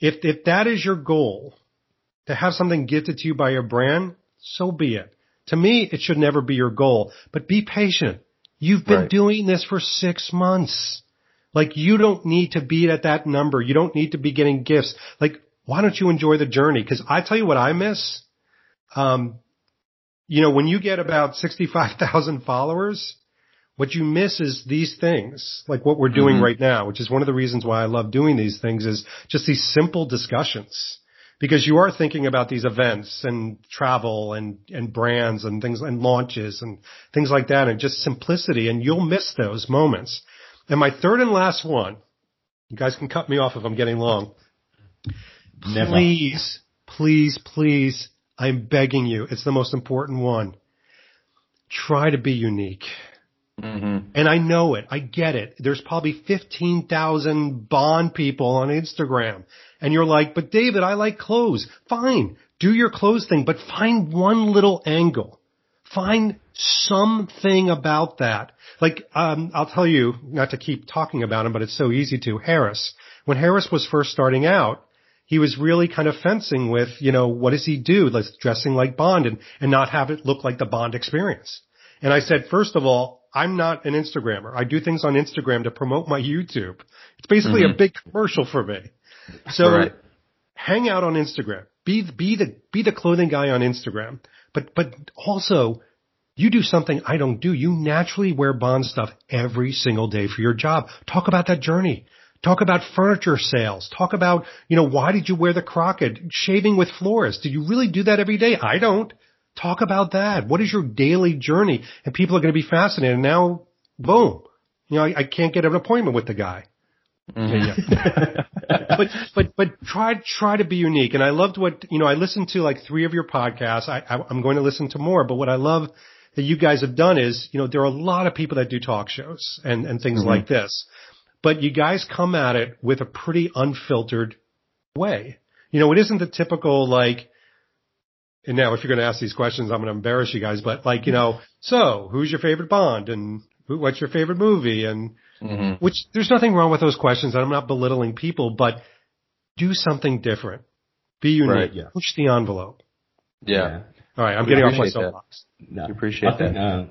If, if that is your goal, to have something gifted to you by your brand, so be it. To me, it should never be your goal, but be patient. You've been Right. doing this for six months. Like you don't need to be at that number. You don't need to be getting gifts. Like why don't you enjoy the journey? Cause I tell you what I miss. Um, you know, when you get about 65,000 followers, what you miss is these things, like what we're doing Mhm. right now, which is one of the reasons why I love doing these things is just these simple discussions. Because you are thinking about these events and travel and, and brands and things and launches and things like that and just simplicity and you'll miss those moments. And my third and last one, you guys can cut me off if I'm getting long. Never. Please, please, please, I'm begging you. It's the most important one. Try to be unique. Mm-hmm. And I know it. I get it. There's probably 15,000 Bond people on Instagram. And you're like, but David, I like clothes. Fine. Do your clothes thing, but find one little angle. Find something about that. Like, um, I'll tell you, not to keep talking about him, but it's so easy to. Harris. When Harris was first starting out, he was really kind of fencing with, you know, what does he do? Like dressing like Bond and, and not have it look like the Bond experience. And I said, first of all, I'm not an Instagrammer. I do things on Instagram to promote my YouTube. It's basically a Mhm. big commercial for me. So Right. hang out on Instagram. Be, be the, be the clothing guy on Instagram. But, but also you do something I don't do. You naturally wear Bond stuff every single day for your job. Talk about that journey. Talk about furniture sales. Talk about, you know, why did you wear the Crockett? Shaving with Floris. Did you really do that every day? I don't. Talk about that. What is your daily journey? And people are going to be fascinated. And now, boom. You know, I, I can't get an appointment with the guy. Mm-hmm. but but but try try to be unique. And I loved what you know. I listened to like three of your podcasts. I, I I'm going to listen to more. But what I love that you guys have done is you know there are a lot of people that do talk shows and and things Mhm. like this, but you guys come at it with a pretty unfiltered way. You know, it isn't the typical like. And now, if you're going to ask these questions, I'm going to embarrass you guys. But like, you know, so who's your favorite Bond, and who, what's your favorite movie, and Mm-hmm. which there's nothing wrong with those questions. and I'm not belittling people, but do something different. Be unique. Right, yeah. Push the envelope. Yeah. All right, I'm We getting off my soapbox. No, We appreciate I think, that. Um,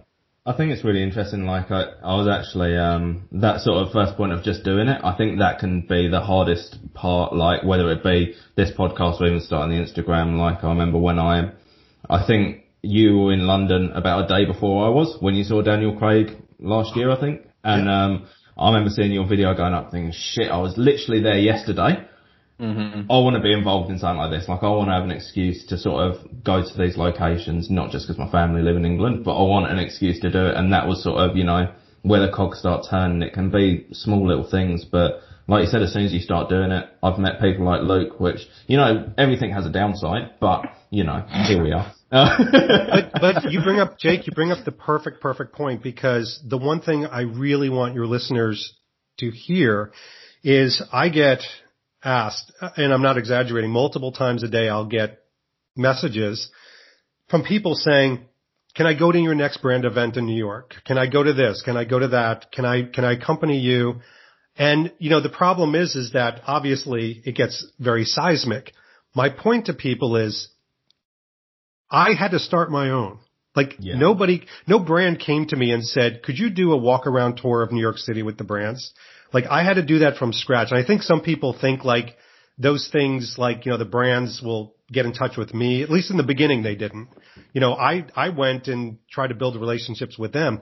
I think it's really interesting. Like I, I was actually um, that sort of first point of just doing it. I think that can be the hardest part. Like whether it be this podcast or even starting the Instagram. Like I remember when I, I think you were in London about a day before I was when you saw Daniel Craig last year. I think, and um, I remember seeing your video going up, thinking, "Shit, I was literally there yesterday." Mm-hmm. I want to be involved in something like this. Like I want to have an excuse to sort of go to these locations, not just because my family live in England, but I want an excuse to do it. And that was sort of, you know, where the cogs start turning. It can be small little things, but like you said, as soon as you start doing it, I've met people like Luke, which, you know, everything has a downside, but, you know, here we are. But, but you bring up, Jake, you bring up the perfect, perfect point because the one thing I really want your listeners to hear is I get asked, and I'm not exaggerating, multiple times a day I'll get messages from people saying, can I go to your next brand event in New York? Can I go to this? Can I go to that? Can I, can I accompany you? And, you know, the problem is, is that obviously it gets very seismic. My point to people is I had to start my own. Like Yeah. nobody, no brand came to me and said, could you do a walk around tour of New York City with the brands? Like I had to do that from scratch. And I think some people think like those things like, you know, the brands will get in touch with me. At least in the beginning they didn't. You know, I, I went and tried to build relationships with them.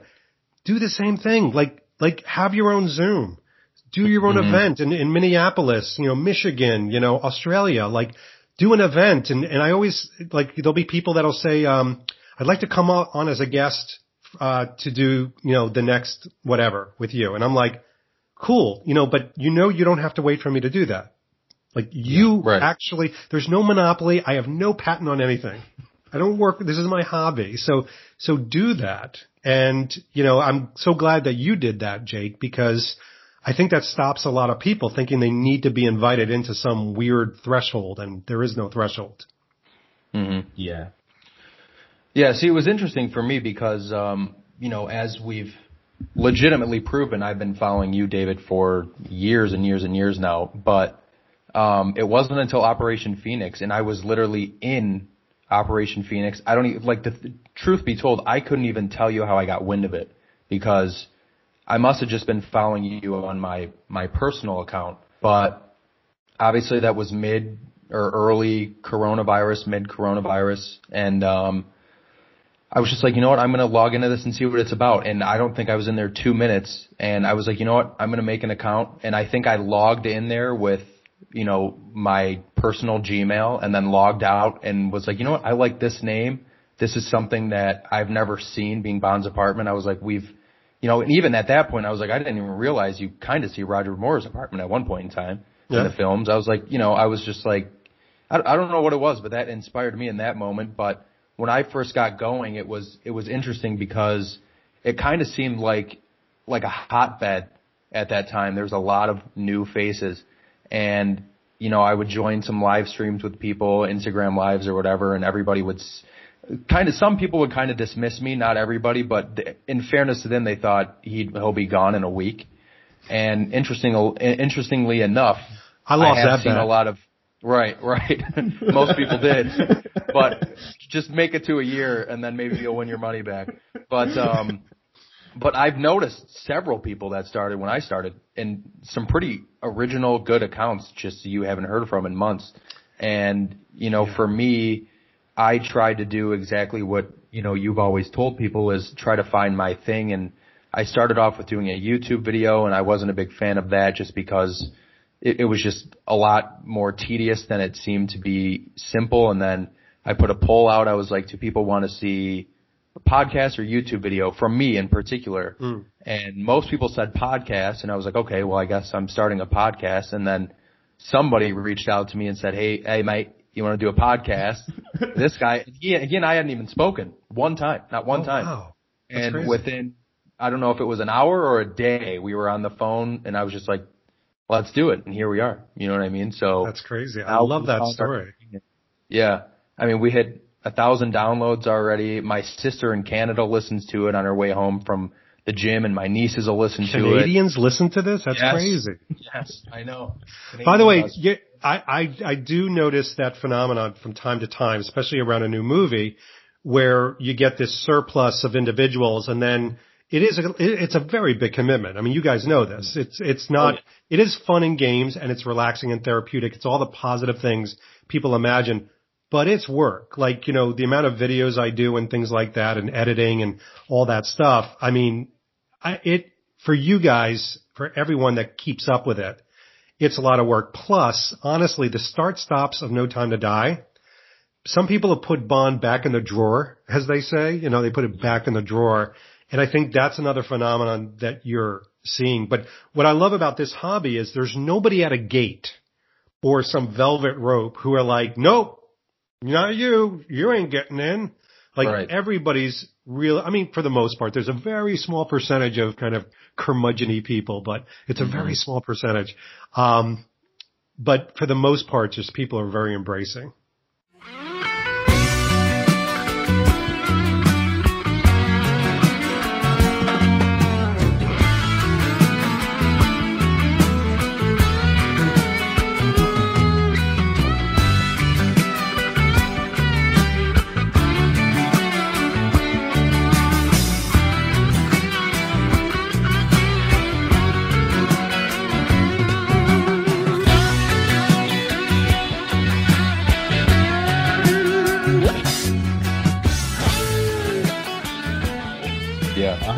Do the same thing. Like, like have your own Zoom. Do your own Mhm. event in, in Minneapolis, you know, Michigan, you know, Australia. Like, do an event. And, and I always, like, there'll be people that'll say, um, I'd like to come on as a guest, uh, to do, you know, the next whatever with you. And I'm like, cool, you know, but you know, you don't have to wait for me to do that. Like you right. actually, there's no monopoly. I have no patent on anything. I don't work, this is my hobby. So, so do that. And, you know, I'm so glad that you did that, Jake, because I think that stops a lot of people thinking they need to be invited into some weird threshold and there is no threshold. Mm-hmm. yeah. Yeah, see, it was interesting for me because, um, you know, as we've legitimately proven, I've been following you, David, for years and years and years now, but, um, it wasn't until Operation Phoenix, and I was literally in Operation Phoenix. I don't even like the, the truth be told, I couldn't even tell you how I got wind of it because I must have just been following you on my my personal account. But obviously, that was mid or early coronavirus, mid coronavirus, and um, I was just like, you know what, I'm gonna log into this and see what it's about. And I don't think I was in there two minutes, and I was like, you know what, I'm gonna make an account, and I think I logged in there with you know, my personal Gmail and then logged out and was like, you know what, I like this name. This is something that I've never seen being Bond's apartment. I was like, we've, you know, and even at that point, I was like, I didn't even realize you kind of see Roger Moore's apartment at one point in time Yeah. in the films. I was like, you know, I was just like, I, I don't know what it was, but that inspired me in that moment. But when I first got going, it was, it was interesting because it kind of seemed like, like a hotbed at that time. There was a lot of new faces and you know I would join some live streams with people, Instagram lives or whatever, and everybody would kind of some people would kind of dismiss me, not everybody, but th- in fairness to them, they thought he'd he'll be gone in a week. And interesting, uh, interestingly enough, I lost have that seen bet. a lot of right, right. Most people did, but just make it to a year and then maybe you'll win your money back. But um, but I've noticed several people that started when I started, and some pretty original, good accounts just you haven't heard from in months. And you know, for me, I tried to do exactly what you know you've always told people is try to find my thing. And I started off with doing a YouTube video, and I wasn't a big fan of that just because it, it was just a lot more tedious than it seemed to be simple. And then I put a poll out. I was like, do people want to see a podcast or YouTube video from me in particular? Mm. And most people said podcast. And I was like, okay, well, I guess I'm starting a podcast. And then somebody reached out to me and said, hey, hey, mate, you want to do a podcast? this guy, he, again, I hadn't even spoken one time, not one Oh, time. Wow. And crazy. within, I don't know if it was an hour or a day, we were on the phone and I was just like, let's do it. And here we are. You know what I mean? So That's crazy. I love that our- story. yeah. I mean, we hit a thousand downloads already. My sister in Canada listens to it on her way home from the gym and my nieces will listen to it. Canadians listen to this? That's Yes. crazy. Yes, I know. By the way, yeah, I, I, I do notice that phenomenon from time to time, especially around a new movie where you get this surplus of individuals and then it is a, it's a very big commitment. I mean, you guys know this. It's, it's oh, not, Oh, yeah. it is fun and games and it's relaxing and therapeutic. It's all the positive things people imagine, but it's work. Like, you know, the amount of videos I do and things like that and editing and all that stuff. I mean, I, it, for you guys, for everyone that keeps up with it, it's a lot of work. Plus, honestly, the start stops of No Time to Die. Some people have put Bond back in the drawer, as they say. You know, they put it back in the drawer. And I think that's another phenomenon that you're seeing. But what I love about this hobby is there's nobody at a gate or some velvet rope who are like, nope, not you. You ain't getting in. Like Right. everybody's real. I mean, for the most part, there's a very small percentage of kind of curmudgeony people, but it's a very small percentage. Um, but for the most part, just people are very embracing.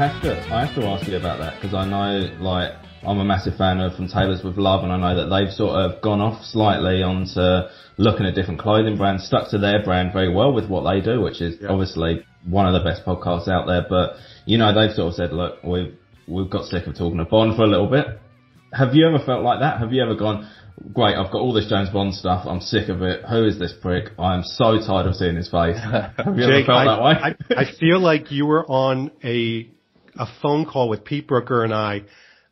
Have to, I have to ask you about that because I know, like, I'm a massive fan of From Tailors with Love, and I know that they've sort of gone off slightly onto looking at different clothing brands, stuck to their brand very well with what they do, which is Yeah. obviously one of the best podcasts out there. But you know, they've sort of said, look, we've we've got sick of talking to Bond for a little bit. Have you ever felt like that? Have you ever gone? Great, I've got all this James Bond stuff. I'm sick of it. Who is this prick? I am so tired of seeing his face. Have you ever felt I, that way? I, I feel like you were on a a phone call with Pete Brooker and I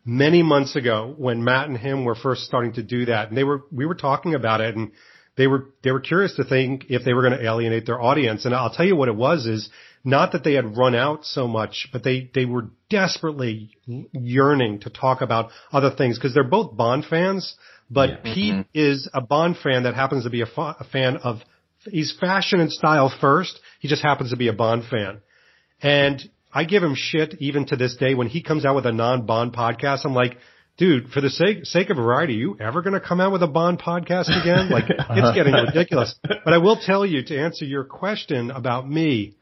many months ago when Matt and him were first starting to do that, and they were we were talking about it, and they were they were curious to think if they were going to alienate their audience. And I'll tell you what it was is not that they had run out so much, but they they were desperately yearning to talk about other things because they're both Bond fans. But Yeah. Pete mm-hmm. is a Bond fan that happens to be a, fa- a fan of he's fashion and style first. He just happens to be a Bond fan. And I give him shit even to this day when he comes out with a non-Bond podcast. I'm like, dude, for the sake sake of variety, you ever going to come out with a Bond podcast again? Like, it's getting ridiculous. But I will tell you to answer your question about me,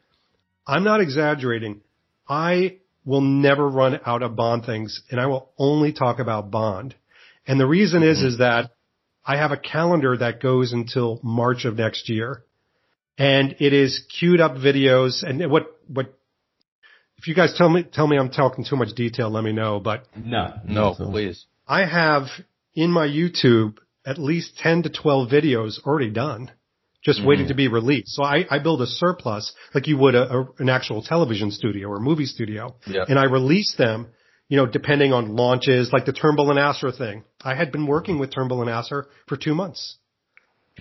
I'm not exaggerating. I will never run out of Bond things, and I will only talk about Bond. And the reason is, is that I have a calendar that goes until March of next year and it is queued up videos and what, what, if you guys tell me, tell me I'm talking too much detail, let me know, but No, No, not please. I have in my YouTube at least 10 to 12 videos already done, just waiting mm. to be released. So I, I build a surplus like you would a, a, an actual television studio or movie studio Yeah. and I release them, you know, depending on launches, like the Turnbull and Asser thing. I had been working with Turnbull and Asser for two months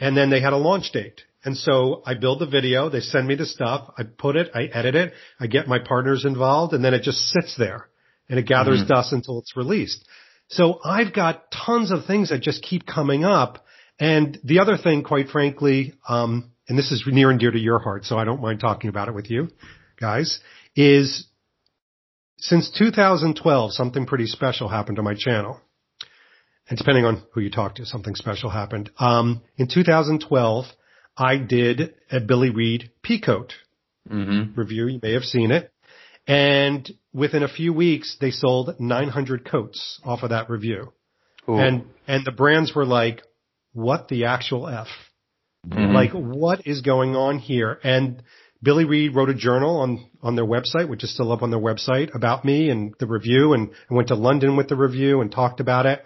and then they had a launch date. And so I build the video, they send me the stuff, I put it, I edit it, I get my partners involved, and then it just sits there and it gathers dust until it's released. So I've got tons of things that just keep coming up. And the other thing, quite frankly, um, and this is near and dear to your heart, so I don't mind talking about it with you guys, is since 2012, something pretty special happened to my channel. And depending on who you talk to, something special happened. Um, in 2012, I did a Billy Reid Peacoat Mm-hmm. review. You may have seen it. And within a few weeks, they sold 900 coats off of that review. And, and the brands were like, what the actual F? Mm-hmm. Like, what is going on here? And Billy Reid wrote a journal on, on their website, which is still up on their website about me and the review. And I went to London with the review and talked about it.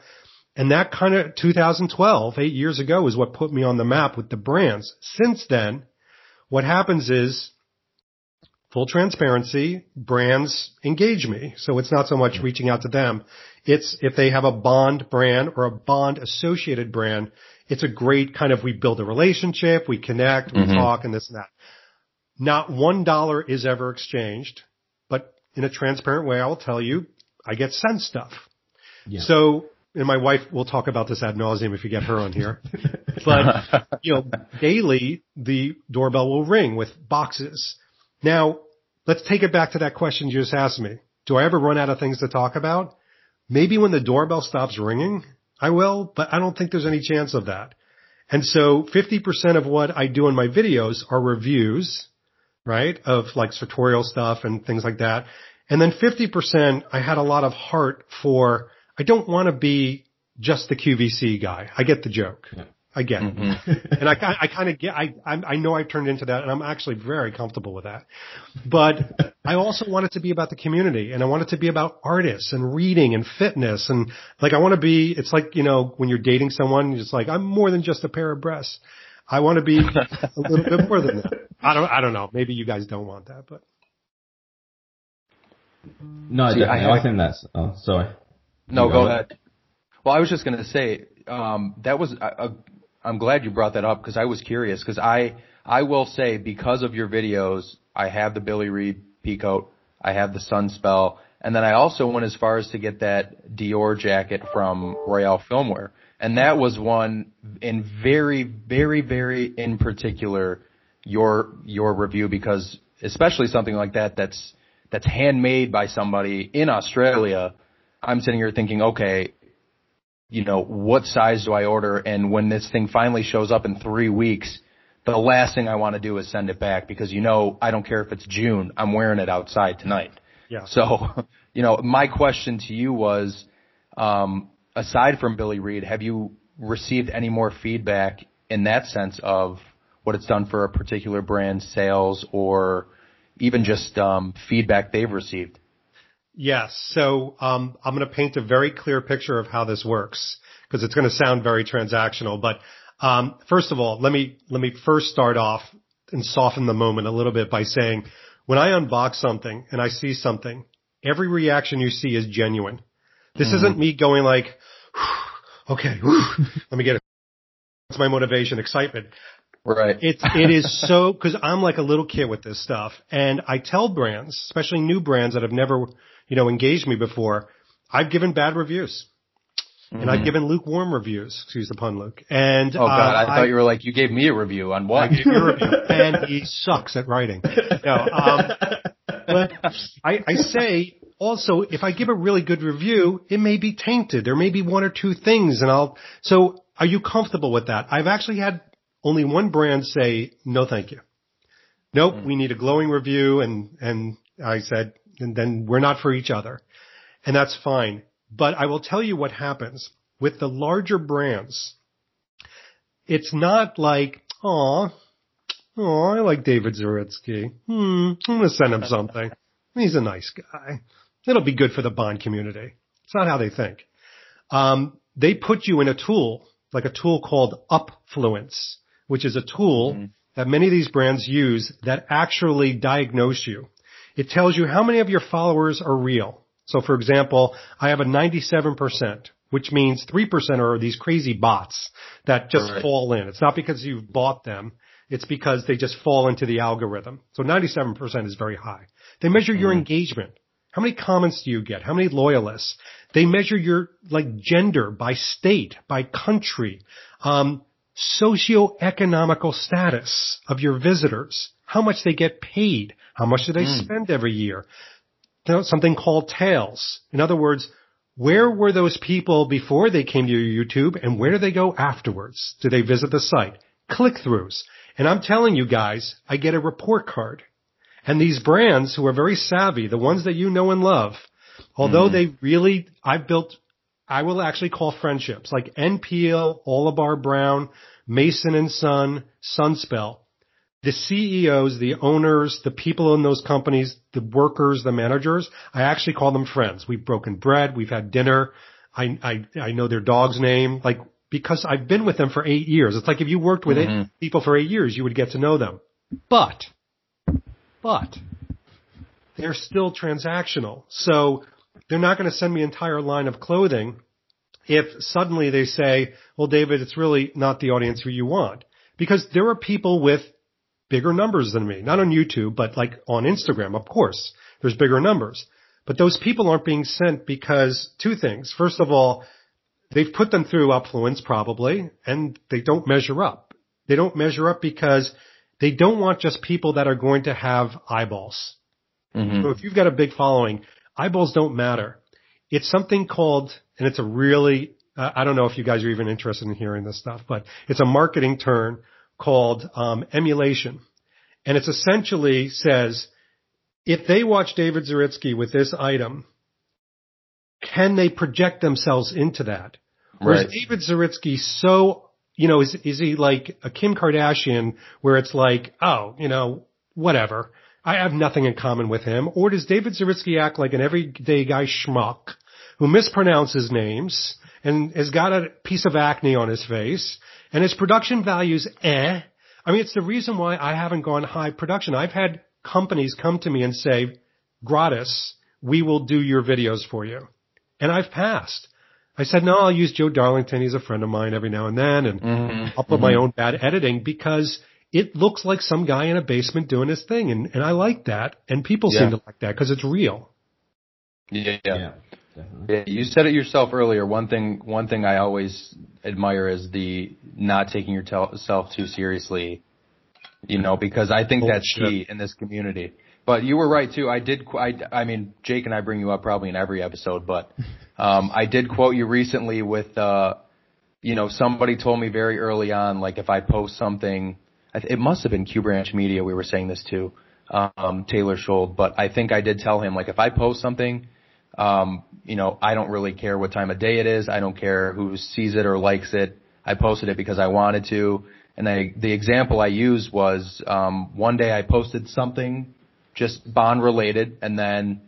And that kind of 2012, eight years ago is what put me on the map with the brands. Since then, what happens is full transparency, brands engage me. So it's not so much reaching out to them. It's if they have a bond brand or a bond associated brand, it's a great kind of, we build a relationship, we connect, we mm-hmm. talk and this and that. Not one dollar is ever exchanged, but in a transparent way, I will tell you, I get sent stuff. Yeah. So, and my wife will talk about this ad nauseum if you get her on here. but, you know, daily the doorbell will ring with boxes. Now, let's take it back to that question you just asked me. Do I ever run out of things to talk about? Maybe when the doorbell stops ringing, I will, but I don't think there's any chance of that. And so 50% of what I do in my videos are reviews, right? Of like sartorial stuff and things like that. And then 50%, I had a lot of heart for, I don't want to be just the QVC guy. I get the joke. I get it. Mm-hmm. and I, I kind of get, I, I I know I've turned into that and I'm actually very comfortable with that. But I also want it to be about the community and I want it to be about artists and reading and fitness and like I want to be, it's like, you know, when you're dating someone, it's like, I'm more than just a pair of breasts. I want to be a little bit more than that. I don't, I don't know. Maybe you guys don't want that, but No, See, I definitely. I, think that's. Oh, sorry. No, go ahead. Well, I was just going to say um, that was. I, I'm glad you brought that up because I was curious because I I will say because of your videos, I have the Billy Reid Peacoat, I have the Sunspel, and then I also went as far as to get that Dior jacket from Royale Filmwear, and that was one in very, very, very in particular your your review because especially something like that that's that's handmade by somebody in Australia. I'm sitting here thinking, okay, you know, what size do I order? And when this thing finally shows up in three weeks, the last thing I want to do is send it back because you know, I don't care if it's June, I'm wearing it outside tonight. yeah. So, you know, my question to you was, um, aside from Billy Reid, have you received any more feedback in that sense of what it's done for a particular brand sales or even just um, feedback they've received? Yes. So um, I'm going to paint a very clear picture of how this works because it's going to sound very transactional. But um, first of all, let me let me first start off and soften the moment a little bit by saying when I unbox something and I see something, every reaction you see is genuine. This isn't me going like, okay, let me get a my motivation? Excitement. Right. It's it is so because I'm like a little kid with this stuff, and I tell brands, especially new brands that have never you know engaged me before, I've given bad reviews, and I've given lukewarm reviews. Excuse the pun, Luke. And Mm-hmm. oh God, uh, I thought you were like you gave me a review on what? I gave you a review, and he sucks at writing. No, um, but I, I say also if I give a really good review, it may be tainted. There may be one or two things, and I'll. So, are you comfortable with that? I've actually had only one brand say no, thank you. Nope, we need a glowing review, and and I said, and then we're not for each other, and that's fine. But I will tell you what happens with the larger brands. It's not like, oh, oh, I like David Zaritsky. Hmm, I'm gonna send him something. He's a nice guy. It'll be good for the Bond community. It's not how they think. Um, they put you in a tool, like a tool called Upfluence, which is a tool that many of these brands use that actually diagnose you. It tells you how many of your followers are real. So for example, I have a 97%, which means 3% are these crazy bots that just Right. fall in. It's not because you've bought them. It's because they just fall into the algorithm. So 97% is very high. They measure your engagement. How many comments do you get? How many loyalists? They measure your like gender by state, by country, um, socioeconomical status of your visitors, how much they get paid, how much do they hmm. spend every year. You know, something called tails. In other words, where were those people before they came to your YouTube and where do they go afterwards? Do they visit the site? Click-throughs. And I'm telling you guys, I get a report card. And these brands who are very savvy, the ones that you know and love, although hmm. they really, I've built, I will actually call friendships like N.Peal, Orlebar Brown, Mason and Son, Sunspel. The CEOs, the owners, the people in those companies, the workers, the managers, I actually call them friends. We've broken bread. We've had dinner. I, I, I know their dog's name. Like, because I've been with them for eight years. It's like if you worked with eight people for eight years, you would get to know them. But, but they're still transactional. So they're not going to send me an entire line of clothing if suddenly they say, well, David, it's really not the audience who you want. Because there are people with bigger numbers than me, not on YouTube, but like on Instagram, of course, there's bigger numbers. But those people aren't being sent because two things. First of all, they've put them through Upfluence probably, and they don't measure up. They don't measure up because they don't want just people that are going to have eyeballs. Mhm. So if you've got a big following, eyeballs don't matter. It's something called, and it's a really, uh, I don't know if you guys are even interested in hearing this stuff, but it's a marketing term called um, emulation. And it's essentially says, if they watch David Zaritsky with this item, can they project themselves into that? Or is David Zaritsky so, you know, is, is he like a Kim Kardashian where it's like, oh, you know, whatever. I have nothing in common with him. Or does David Zaritsky act like an everyday guy schmuck who mispronounces names and has got a piece of acne on his face and his production values eh? I mean, it's the reason why I haven't gone high production. I've had companies come to me and say, gratis, we will do your videos for you. And I've passed. I said, no, I'll use Joe Darlington. He's a friend of mine every now and then. And I'll put my own bad editing because it looks like some guy in a basement doing his thing. And, and I like that. And people seem to like that because it's real. Yeah. Yeah, definitely. Yeah, You said it yourself earlier. One thing, one thing I always admire is the not taking yourself too seriously. You know, because I think that's key in this community. But you were right too. I did. I, I mean, Jake and I bring you up probably in every episode, but um, I did quote you recently with, uh, you know, somebody told me very early on, like if I post something, it must have been Q Branch Media. We were saying this to um, Taylor Schold, but I think I did tell him like if I post something um, you know, I don't really care what time of day it is. I don't care who sees it or likes it. I posted it because I wanted to. And I, the example I used was, um, one day I posted something just bond related and then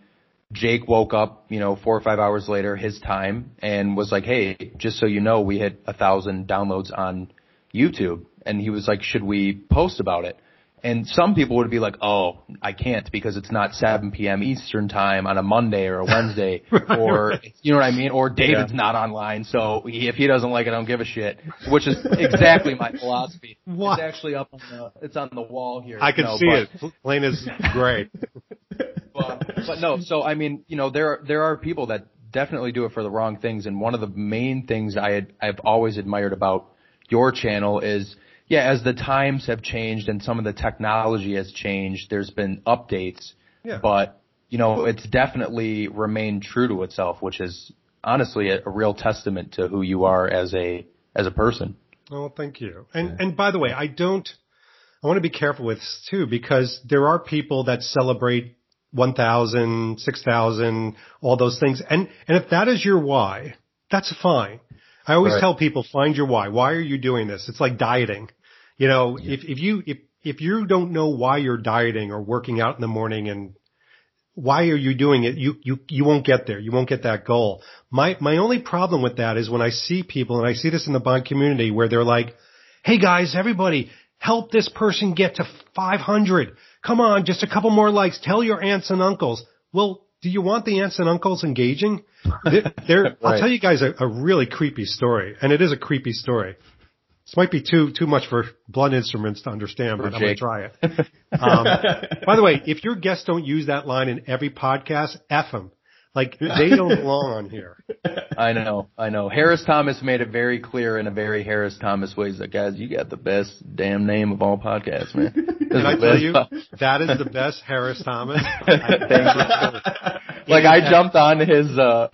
Jake woke up, you know, four or five hours later, his time, and was like, "Hey, just so you know, we hit a thousand downloads on YouTube." And he was like, "Should we post about it?" And some people would be like, "Oh, I can't because it's not 7 p.m. Eastern time on a Monday or a Wednesday, or you know what I mean, or David's not online, so he, if he doesn't like it, I don't give a shit." Which is exactly my philosophy. What? It's actually up on the it's on the wall here. I can see but- it. Lane is great. but, but no, so I mean, you know, there there are people that definitely do it for the wrong things, and one of the main things I had, I've always admired about your channel is, yeah, as the times have changed and some of the technology has changed, there's been updates, Yeah. but you know, it's definitely remained true to itself, which is honestly a, a real testament to who you are as a as a person. Oh, thank you. And and by the way, I don't. I want to be careful with this too because there are people that celebrate 1,000, 6,000, all those things. And and if that is your why, that's fine. I always Right. tell people find your why. Why are you doing this? It's like dieting. You know, if if you if if you don't know why you're dieting or working out in the morning and why are you doing it? You, you, you won't get there. You won't get that goal. My, my only problem with that is when I see people, and I see this in the bond community where they're like, Hey guys, everybody, help this person get to 500. Come on, just a couple more likes. Tell your aunts and uncles. Well, do you want the aunts and uncles engaging? They're, they're- I'll tell you guys a, a really creepy story, and it is a creepy story. This might be too too much for blunt instruments to understand, but I'm going to try it. Um, by the way, if your guests don't use that line in every podcast, f them. Like they don't belong on here. I know, I know. Harris Thomas made it very clear in a very Harris Thomas way. He's like, guys, you got the best damn name of all podcasts, man. Can I tell you that is the best Harris Thomas? Like I jumped on his uh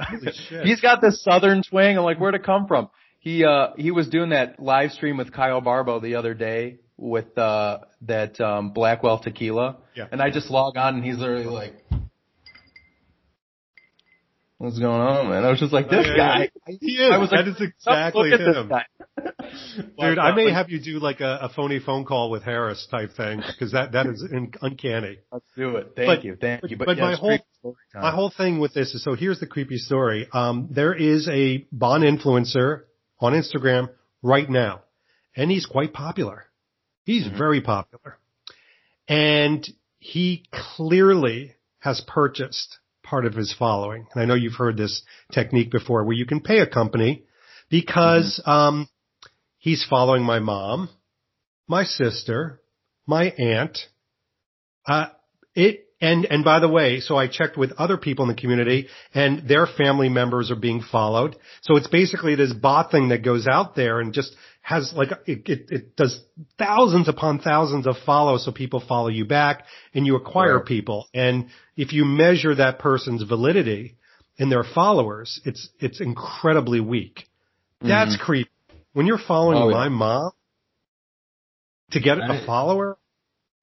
he's got this southern twang. I'm like, where'd it come from? He uh he was doing that live stream with Kyle Barbo the other day with uh that um Blackwell tequila. Yeah. And I just log on and he's literally like What's going on, man? I was just like, this Yeah, guy. He is. I was like, that is "Stop, exactly look at this him. guy." Dude, I may have you do like a, a phony phone call with Harris type thing because that, that is in, uncanny. Let's do it. Thank But- you, thank but- you. but yeah, my whole- creepy story time. My whole thing with this is so here's the creepy story. Um, there is a Bond influencer on Instagram right now, and he's quite popular. He's very popular, and he clearly has purchased part of his following. And I know you've heard this technique before, where you can pay a company because um, he's following my mom, my sister, my aunt. Uh, it and and by the way, so I checked with other people in the community, and their family members are being followed. So it's basically this bot thing that goes out there and just has like it, it, it does thousands upon thousands of follows, so people follow you back, and you acquire Right. people. And if you measure that person's validity in their followers, it's it's incredibly weak. Mm-hmm. That's creepy. When you're following Oh, yeah. my mom to get And a follower,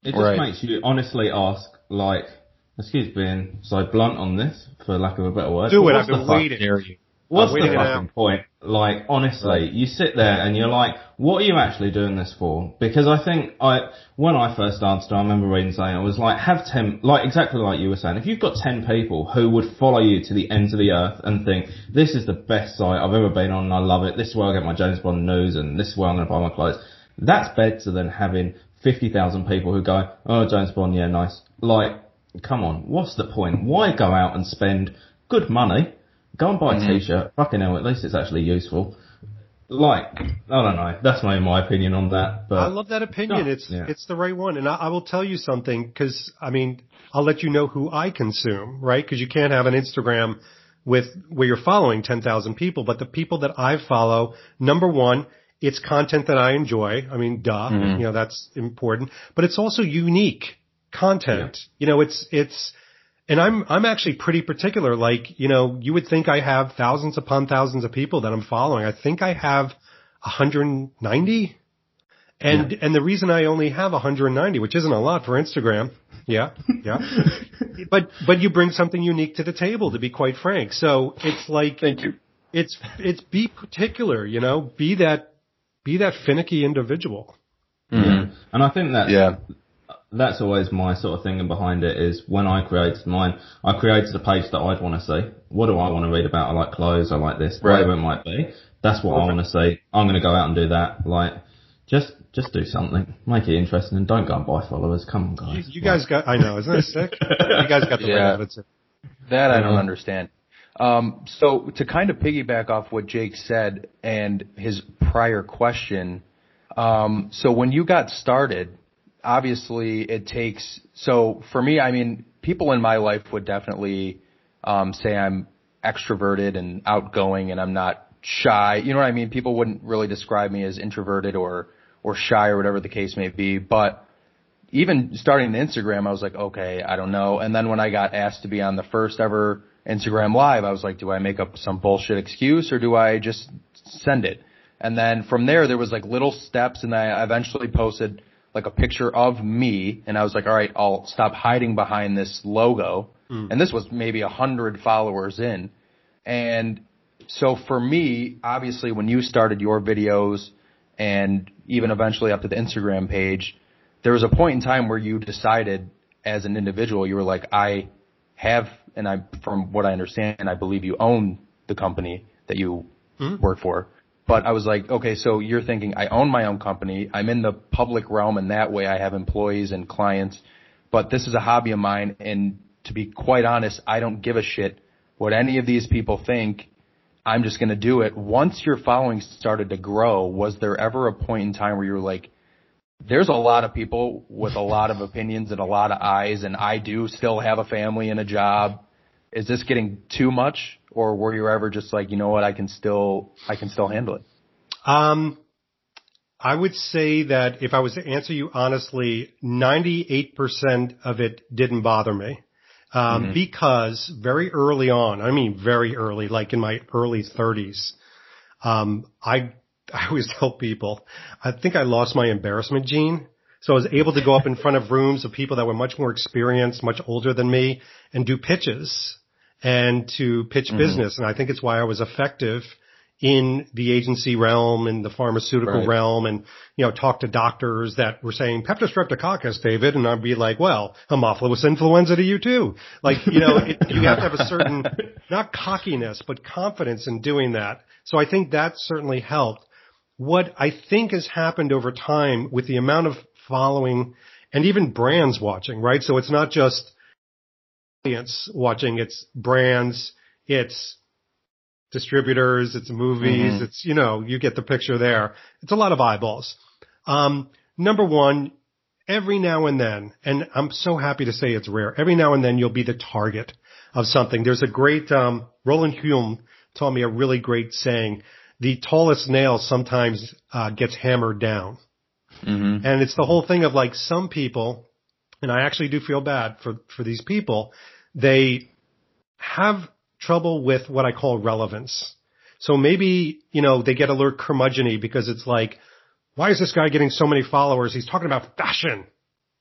It just Right. makes you honestly ask, like, excuse being so blunt on this, for lack of a better word. do it. what's I've been fuck- waiting. What's the fucking point? Like, honestly, you sit there and you're like, what are you actually doing this for? Because I think I, when I first started, I remember reading something, I was like, have 10, like exactly like you were saying, if you've got 10 people who would follow you to the ends of the earth and think, this is the best site I've ever been on and I love it, this is where I get my James Bond news and this is where I'm going to buy my clothes, that's better than having 50,000 people who go, oh, James Bond, yeah, nice. Like, come on, what's the point? Why go out and spend good money? Go and buy a mm. t-shirt. Fucking hell, at least it's actually useful. Like, I don't know. That's my my opinion on that. But I love that opinion. No, It's yeah. it's the right one, and I, I will tell you something because I mean I'll let you know who I consume, right? Because you can't have an Instagram with where you're following ten thousand people, but the people that I follow, number one, it's content that I enjoy. I mean, duh, mm-hmm. you know that's important, but it's also unique content. You know, it's it's. And I'm I'm actually pretty particular. Like you know, you would think I have thousands upon thousands of people that I'm following. I think I have 190. And and the reason I only have 190, which isn't a lot for Instagram, yeah, yeah, but but you bring something unique to the table, to be quite frank. So it's like Thank you. it's it's be particular, you know, be that be that finicky individual. yeah. And I think that Yeah. That's always my sort of thinking behind it is when I created mine, I created a page that I'd want to see. What do I want to read about? I like clothes. I like this. Right. Whatever it might be. That's what I want to see. I'm going to go out and do that. Like, Just just do something. Make it interesting and don't go and buy followers. Come on, You, guys. you guys got, I know, isn't that sick? you guys got the Yeah. right attitude. That I don't understand. Um, so to kind of piggyback off what Jake said and his prior question, um, so when you got started, obviously it takes. So for me, I mean, people in my life would definitely um, say I'm extroverted and outgoing, and I'm not shy. You know what I mean? People wouldn't really describe me as introverted or or shy or whatever the case may be, but even starting Instagram, I was like, okay, I don't know. And then when I got asked to be on the first ever Instagram live, I was like, do I make up some bullshit excuse or do I just send it? And then from there, there was like little steps and I eventually posted like a picture of me and I was like, all right, I'll stop hiding behind this logo. Mm. And this was maybe a hundred followers in. And so for me, obviously when you started your videos and even eventually up to the Instagram page, there was a point in time where you decided as an individual, you were like, I have, and I, from what I understand, and I believe you own the company that you mm. work for. But I was like, okay, so you're thinking I own my own company. I'm in the public realm and that way I have employees and clients, but this is a hobby of mine. And to be quite honest, I don't give a shit what any of these people think. I'm just going to do it. Once your following started to grow, was there ever a point in time where you were like, there's a lot of people with a lot of opinions and a lot of eyes, and I do still have a family and a job. Is this getting too much, or were you ever just like, you know what, I can still, I can still handle it? Um, I would say that if I was to answer you honestly, 98% of it didn't bother me. Um, because very early on, I mean very early, like in my early 30s, um, I, I always tell people, I think I lost my embarrassment gene. So I was able to go up in front of rooms of people that were much more experienced, much older than me and do pitches and to pitch mm-hmm. business. And I think it's why I was effective in the agency realm and the pharmaceutical Right. realm and, you know, talk to doctors that were saying Peptostreptococcus, David. And I'd be like, well, Haemophilus influenza to you too. Like, you know, it, you have to have a certain, not cockiness, but confidence in doing that. So I think that certainly helped. What I think has happened over time with the amount of following and even brands watching, right? So it's not just audience watching, it's brands, it's distributors, it's movies, Mhm. it's, you know, you get the picture there. It's a lot of eyeballs. Um, number one, every now and then, and I'm so happy to say it's rare, every now and then you'll be the target of something. There's a great, um, Roland Hulme taught me a really great saying, the tallest nail sometimes, uh, gets hammered down. Mm-hmm. And it's the whole thing of like some people, and I actually do feel bad for, for these people, they have trouble with what I call relevance. So maybe, you know, they get a little curmudgeony because it's like, why is this guy getting so many followers? He's talking about fashion.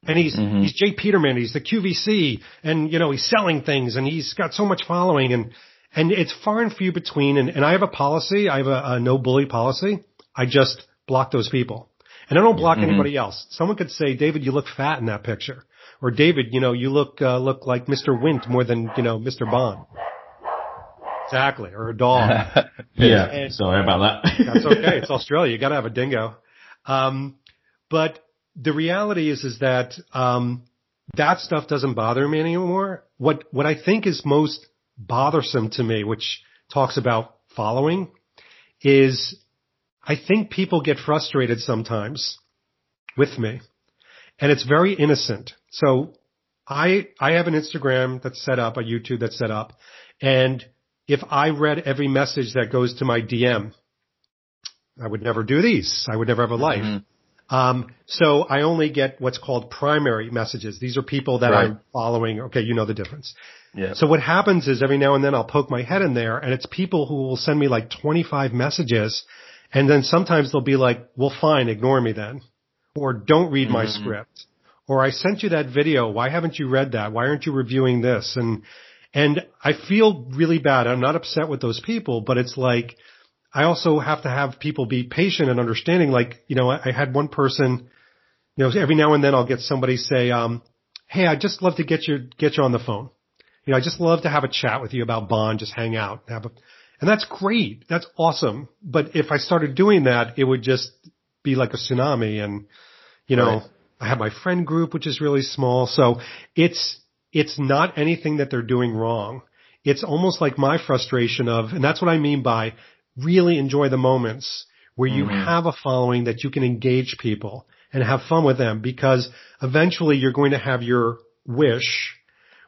And he's, Mhm. he's J. Peterman, he's the QVC, and you know, he's selling things and he's got so much following and, and it's far and few between. And, and I have a policy, I have a, a no bully policy. I just block those people. And I don't block Mhm. anybody else. Someone could say, David, you look fat in that picture. Or David, you know, you look, uh, look like Mr. Wint more than, you know, Mr. Bond. Exactly. Or a dog. Yeah, And- sorry about that. That's okay. It's Australia. You got to have a dingo. Um, but the reality is, is that um, that stuff doesn't bother me anymore. What what I think is most bothersome to me, which talks about following, is I think people get frustrated sometimes with me, and it's very innocent. So I I have an Instagram that's set up, a YouTube that's set up, and if I read every message that goes to my DM, I would never do these. I would never have a life. Mhm. Um, so I only get what's called primary messages. These are people that Right. I'm following. Okay, you know the difference. Yeah. So what happens is every now and then I'll poke my head in there and it's people who will send me like 25 messages and then sometimes they'll be like, well fine, ignore me then. Or don't read my Mhm. script. Or I sent you that video. Why haven't you read that? Why aren't you reviewing this? And, and I feel really bad. I'm not upset with those people, but it's like, I also have to have people be patient and understanding. Like, you know, I I had one person, you know, every now and then I'll get somebody say, um, Hey, I'd just love to get you, get you on the phone. You know, I just love to have a chat with you about Bond, just hang out, have a, and that's great. That's awesome. But if I started doing that, it would just be like a tsunami and, you know, Right. I have my friend group, which is really small. So it's, it's not anything that they're doing wrong. It's almost like my frustration of, and that's what I mean by really enjoy the moments where you mm-hmm. have a following that you can engage people and have fun with them because eventually you're going to have your wish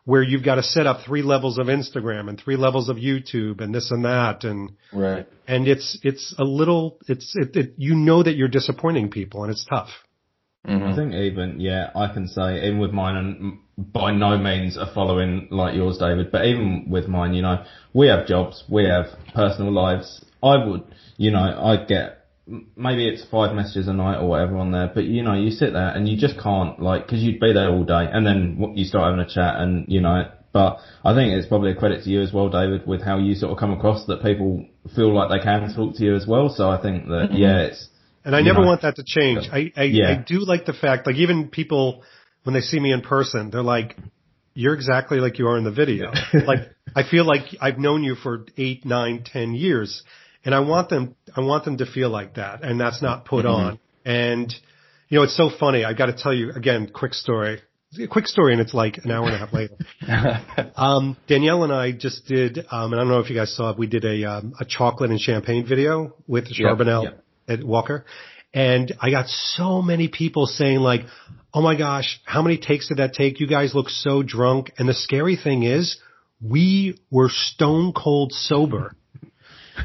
where you've got to set up three levels of Instagram and three levels of YouTube and this and that and Right. and it's it's a little it's it, it you know that you're disappointing people and it's tough. Mm-hmm. I think even yeah, I can say even with mine, and by no means a following like yours, David. But even with mine, you know, we have jobs, we have personal lives. I would, you know, I get maybe it's five messages a night or whatever on there, but you know, you sit there and you just can't like because you'd be there all day, and then you start having a chat, and you know. But I think it's probably a credit to you as well, David, with how you sort of come across that people feel like they can talk to you as well. So I think that yeah, it's And I never want that to change. I I, Yeah. I do like the fact like even people when they see me in person, they're like, "You're exactly like you are in the video." like I feel like I've known you for eight, nine, ten years, and I want them I want them to feel like that, and that's not put on. And you know, it's so funny. I got to tell you again, quick story. A quick story, and it's like an hour and a half later. Um, Danielle and I just did, um, and I don't know if you guys saw it. We did a um, a chocolate and champagne video with Charbonnel yep. At Walker, and I got so many people saying like, "Oh my gosh, how many takes did that take? You guys look so drunk." And the scary thing is, we were stone cold sober.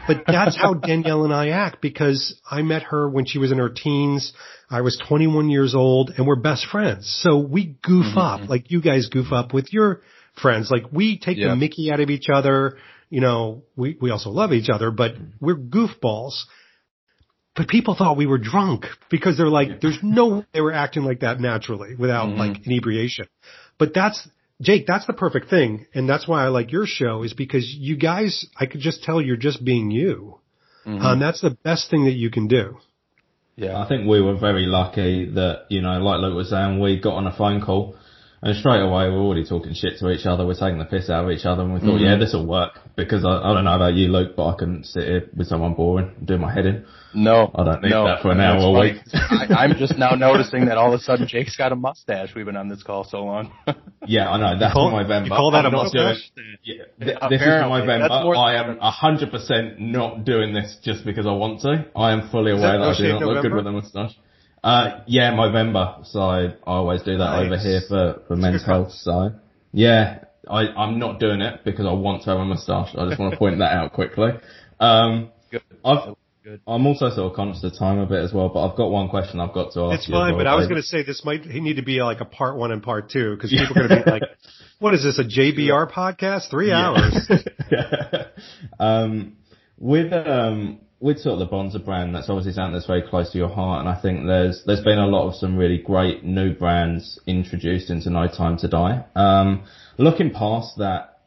But that's how Danielle and I act because I met her when she was in her teens. I was 21 years old and we're best friends. So we goof mm-hmm. up like you guys goof up with your friends. Like we take Yeah. the mickey out of each other. You know, we, we also love each other, but we're goofballs. But people thought we were drunk because they're like, there's no way they were acting like that naturally without mm-hmm. like inebriation. But that's, Jake, that's the perfect thing. And that's why I like your show is because you guys, I could just tell you're just being you. Mm-hmm. Um, that's the best thing that you can do. Yeah. I think we were very lucky that, you know, like Luke was saying, we got on a phone call and straight away we're already talking shit to each other. We're taking the piss out of each other and we thought, mm-hmm. yeah, this will work because I, I don't know about you, Luke, but I couldn't sit here with someone boring and do my head in. No, I don't need no. that for an hour a week. I, I'm just now noticing that all of a sudden Jake's got a mustache. We've been on this call so long. Yeah, I know. That's call- for November. you call that I'm a not doing- mustache? Yeah, th- this is Apparently. November. I am 100% not doing this just because I want to. I am fully aware that that, No I do Shave not look good with a moustache. Uh, yeah, November. So I always do that Nice. over here for, for men's health. So yeah, I, I'm not doing it because I want to have a moustache. I just want to point that out quickly. Um, Good. I've, Good. I'm also sort of conscious of time a bit as well, but I've got one question I've got to ask It's fine, but I was going to say this might need to be like a part one and part two because people are going to be like, what is this, a JBR podcast? Three hours. um, with um, with sort of the Bonza brand, that's obviously something that's very close to your heart, and I think there's there's been a lot of some really great new brands introduced into No Time to Die. Um, looking past that,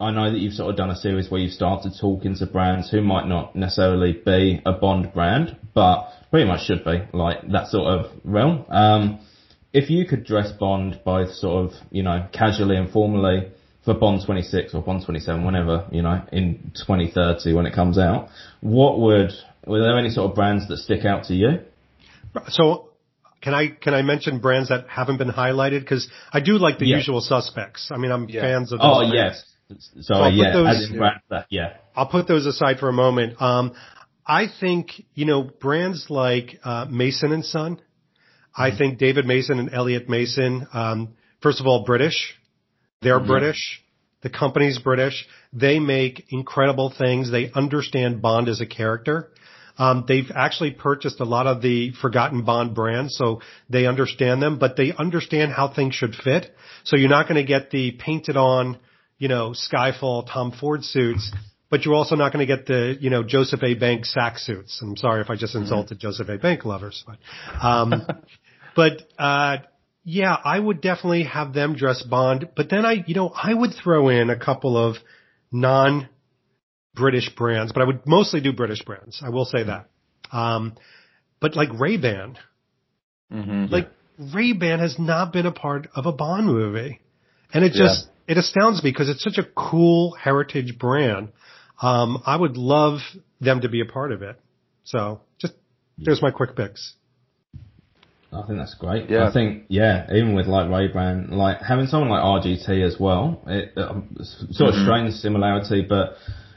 I know that you've sort of done a series where you've started talking to brands who might not necessarily be a Bond brand, but pretty much should be like that sort of realm. Um, if you could dress Bond both sort of, you know, casually and formally for Bond 26 or Bond 27, whenever, you know, in 2030 when it comes out, what would, were there any sort of brands that stick out to you? So can I, can I mention brands that haven't been highlighted? Because I do like the Yeah. usual suspects. I mean, I'm Yeah. fans of those. Oh, brands. yes. I'll yeah, those- as in brands that, yeah. I'll put those aside for a moment. Um, I think, you know, brands like, uh, Mason and Son, I think David Mason and Elliot Mason, um, first of all, British. They're British. The company's British. They make incredible things. They understand Bond as a character. Um, they've actually purchased a lot of the forgotten Bond brands, so they understand them, but they understand how things should fit. So you're not going to get the painted on, you know, Skyfall Tom Ford suits, but you're also not going to get the, you know, Joseph A. Bank sack suits. I'm sorry if I just insulted Joseph A. Bank lovers, but, um, but, uh, yeah, I would definitely have them dress Bond, but then I, you know, I would throw in a couple of non British brands, but I would mostly do British brands. I will say that. Um, but like Ray-Ban, Mm-hmm. like Ray-Ban has not been a part of a Bond movie. And it just, it astounds me because it's such a cool heritage brand. Um, I would love them to be a part of it. So just, there's my quick picks. I think that's great. Yeah. I think yeah, even with like Ray Ban, like having someone like RGT as well, it it's sort of Mm-hmm. strange similarity, but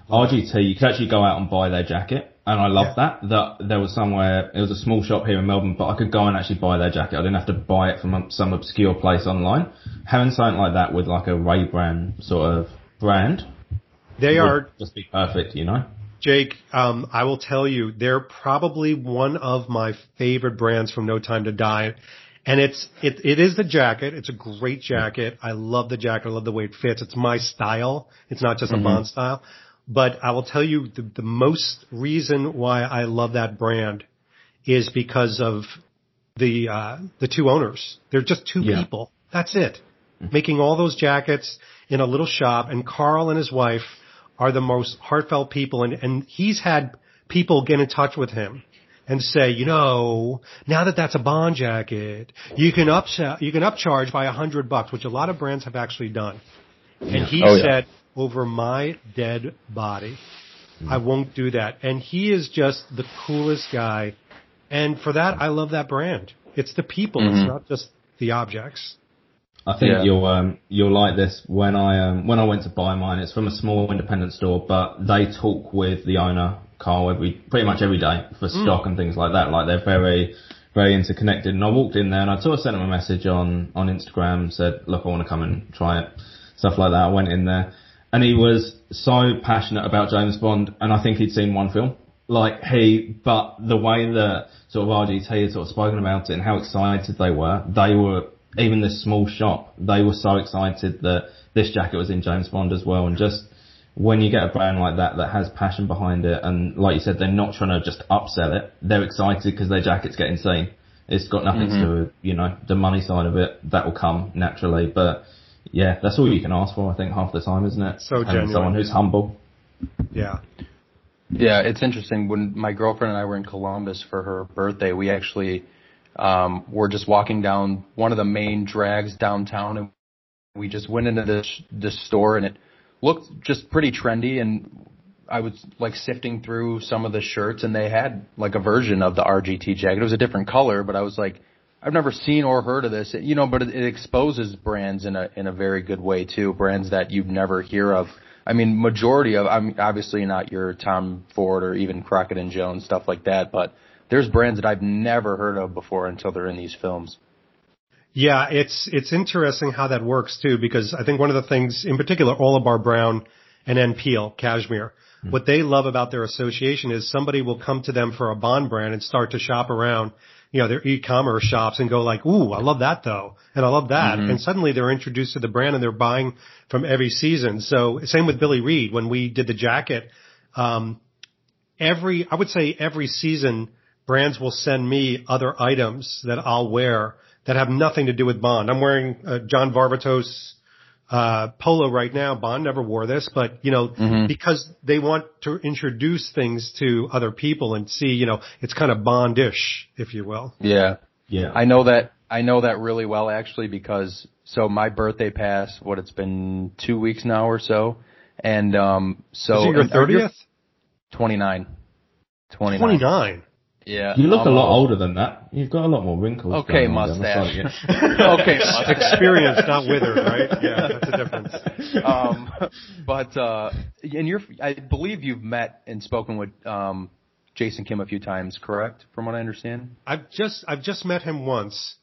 RGT you could actually go out and buy their jacket, and I love that. That there was somewhere, it was a small shop here in Melbourne, but I could go and actually buy their jacket. I didn't have to buy it from some obscure place online. Having something like that with like a Ray Ban sort of brand They are just be perfect, you know. Jake, um, I will tell you, they're probably one of my favorite brands from No Time to Die. And it's, it, it is the jacket. It's a great jacket. I love the jacket. I love the way it fits. It's my style. It's not just a Bond style. But I will tell you the, the most reason why I love that brand is because of the, uh, the two owners. They're just two Yeah. people. That's it. Making all those jackets in a little shop and Carl and his wife are the most heartfelt people and, and he's had people get in touch with him and say, you know, now that that's a bond jacket, you can up, you can upcharge by a hundred bucks, which a lot of brands have actually done. And he Oh, yeah. Said, over my dead body, I won't do that. And he is just the coolest guy. And for that, I love that brand. It's the people. Mm-hmm. It's not just the objects. I think Yeah. you'll um, you'll like this when I um, when I went to buy mine. It's from a small independent store, but they talk with the owner Carl every pretty much every day for stock and things like that. Like they're very very interconnected. And I walked in there and I sort of sent him a message on on Instagram, said, "Look, I want to come and try it," stuff like that. I went in there, and he was so passionate about James Bond, and I think he'd seen one film. Like he, but the way that sort of RGT had sort of spoken about it and how excited they were, they were even this small shop, they were so excited that this jacket was in James Bond as well. And just when you get a brand like that that has passion behind it, and like you said, they're not trying to just upsell it. They're excited because their jacket's getting seen. It's got nothing to mm-hmm. do with you know the money side of it. That will come naturally, but yeah, that's all you can ask for. I think half the time, isn't it? So Having genuine. someone who's humble. Yeah. Yeah, it's interesting. When my girlfriend and I were in Columbus for her birthday, we actually um, were just walking down one of the main drags downtown, and we just went into this this store, and it looked just pretty trendy. And I was like sifting through some of the shirts, and they had like a version of the RGT jacket. It was a different color, but I was like, I've never seen or heard of this, you know. But it, it exposes brands in a in a very good way too. Brands that you'd never hear of. I mean, majority of, I'm obviously not your Tom Ford or even Crockett and Jones stuff like that, but there's brands that I've never heard of before until they're in these films. Yeah, it's it's interesting how that works too, because I think one of the things, in particular, Orlebar Brown and N.Peal, Cashmere, hmm. what they love about their association is somebody will come to them for a Bond brand and start to shop around, you know, their e-commerce shops and go like, "Ooh, I love that though," and I love that, and suddenly they're introduced to the brand and they're buying from every season. So same with Billy Reid when we did the jacket. Um, every, I would say every season, brands will send me other items that I'll wear that have nothing to do with Bond. I'm wearing a John Varvatos uh, polo right now. Bond never wore this, but you know, because they want to introduce things to other people and see, you know, it's kind of Bondish, if you will. Yeah. Yeah. I know that, I know that really well actually because, so my birthday passed, what it's been two weeks now or so. And, um, so. Is it your and- are you- 30th? 29. 29. 29. Yeah. you look a lot almost. older than that. You've got a lot more wrinkles. Okay, going on there. mustache. That's like- okay, mustache. Experience, not withered, right? Yeah, that's a difference. um, but uh, and you're, I believe you've met and spoken with um, Jason Kim a few times, correct? From what I understand. I've just, I've just met him once.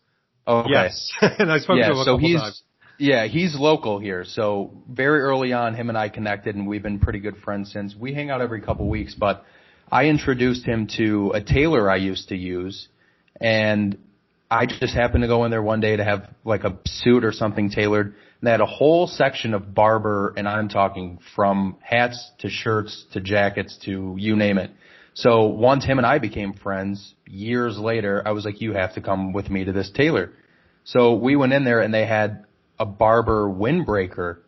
Oh, okay. Yes. and I spoke to him a so couple he's times. yeah he's local here. So very early on, him and I connected, and we've been pretty good friends since. We hang out every couple weeks, but I introduced him to a tailor I used to use, and I just happened to go in there one day to have like a suit or something tailored. And they had a whole section of Barbour, and I'm talking from hats to shirts to jackets to you name it. So once him and I became friends, years later, I was like, you have to come with me to this tailor. So we went in there and they had a Barbour windbreaker.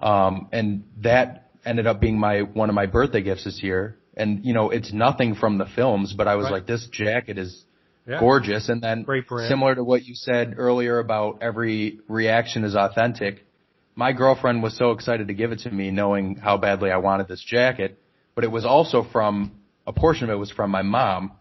Um, and that ended up being my, one of my birthday gifts this year. And, you know, it's nothing from the films, but I was Right. like, this jacket is Yeah. gorgeous. And then similar to what you said earlier about every reaction is authentic. My girlfriend was so excited to give it to me knowing how badly I wanted this jacket, but it was also from, a portion of it was from my mom.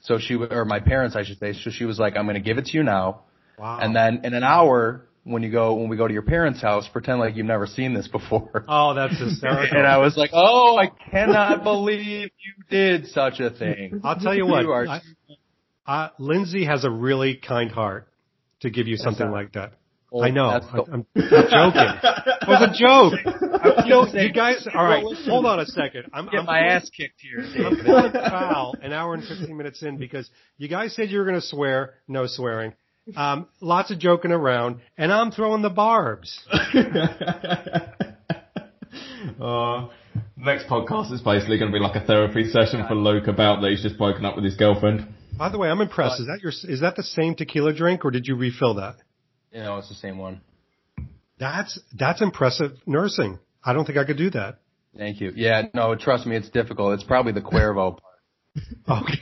So she, or my parents, I should say. So she was like, I'm going to give it to you now. Wow. And then in an hour, when you go, when we go to your parents' house, pretend like you've never seen this before. oh, that's hysterical. and I was like, oh, I cannot believe you did such a thing. I'll tell you what. You are- I, uh, Lindsay has a really kind heart to give you something like that. Well, I know. the- I'm, I'm joking. It was a joke. You know, you guys. All right, hold on a second. I'm, Get I'm my ass kicked here. I'm foul an hour and 15 minutes in because you guys said you were going to swear. No swearing. Um, lots of joking around, and I'm throwing the barbs. uh, next podcast is basically going to be like a therapy session for Luke about that he's just broken up with his girlfriend. By the way, I'm impressed. Is that your? Is that the same tequila drink, or did you refill that? You know, it's the same one. That's that's impressive nursing. I don't think I could do that. Thank you. Yeah, no, trust me, it's difficult. It's probably the Cuervo part. Okay,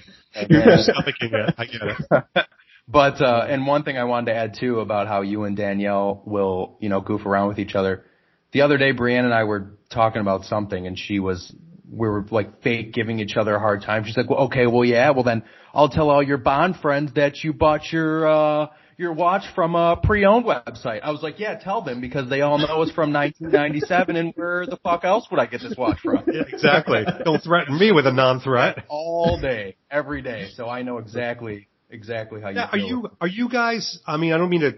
you're Yeah. stomaching it. I get it. But uh and one thing I wanted to add too about how you and Danielle will, you know, goof around with each other. The other day Brienne and I were talking about something and she was we were like fake giving each other a hard time. She's like, Well okay, well yeah, well then I'll tell all your Bond friends that you bought your uh your watch from a pre-owned website. I was like, yeah, tell them because they all know it's from 1997 and where the fuck else would I get this watch from? Yeah, exactly. Don't threaten me with a non-threat. All day, every day. So I know exactly, exactly how you Yeah, are you are you guys? I mean, I don't mean to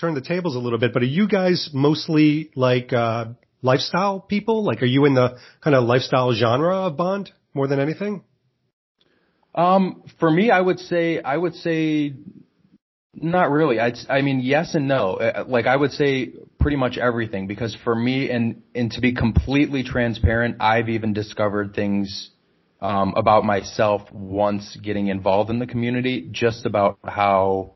turn the tables a little bit, but are you guys mostly like uh lifestyle people? Like, are you in the kind of lifestyle genre of Bond more than anything? Um, for me, I would say, I would say, not really. I, I mean, yes and no. Uh, Like, I would say pretty much everything because for me, and and to be completely transparent, I've even discovered things um, about myself once getting involved in the community, just about how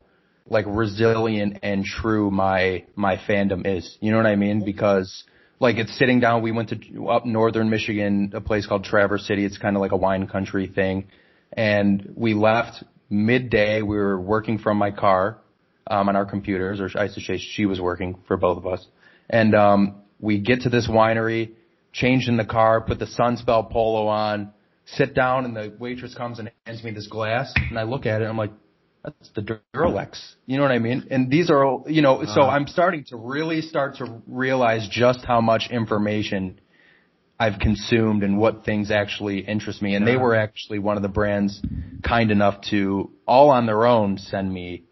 like resilient and true my my fandom is. You know what I mean? Because like it's sitting down. We went to up northern Michigan, a place called Traverse City. It's kind of like a wine country thing, and we left midday. We were working from my car um, on our computers, or I should say she was working for both of us, and um, we get to this winery, change in the car, put the Sunspel polo on, sit down, and the waitress comes and hands me this glass, and I look at it, and I'm like that's the Duralex. You know what I mean? And these are, all you know, so I'm starting to really start to realize just how much information I've consumed and what things actually interest me. And they were actually one of the brands kind enough to all on their own send me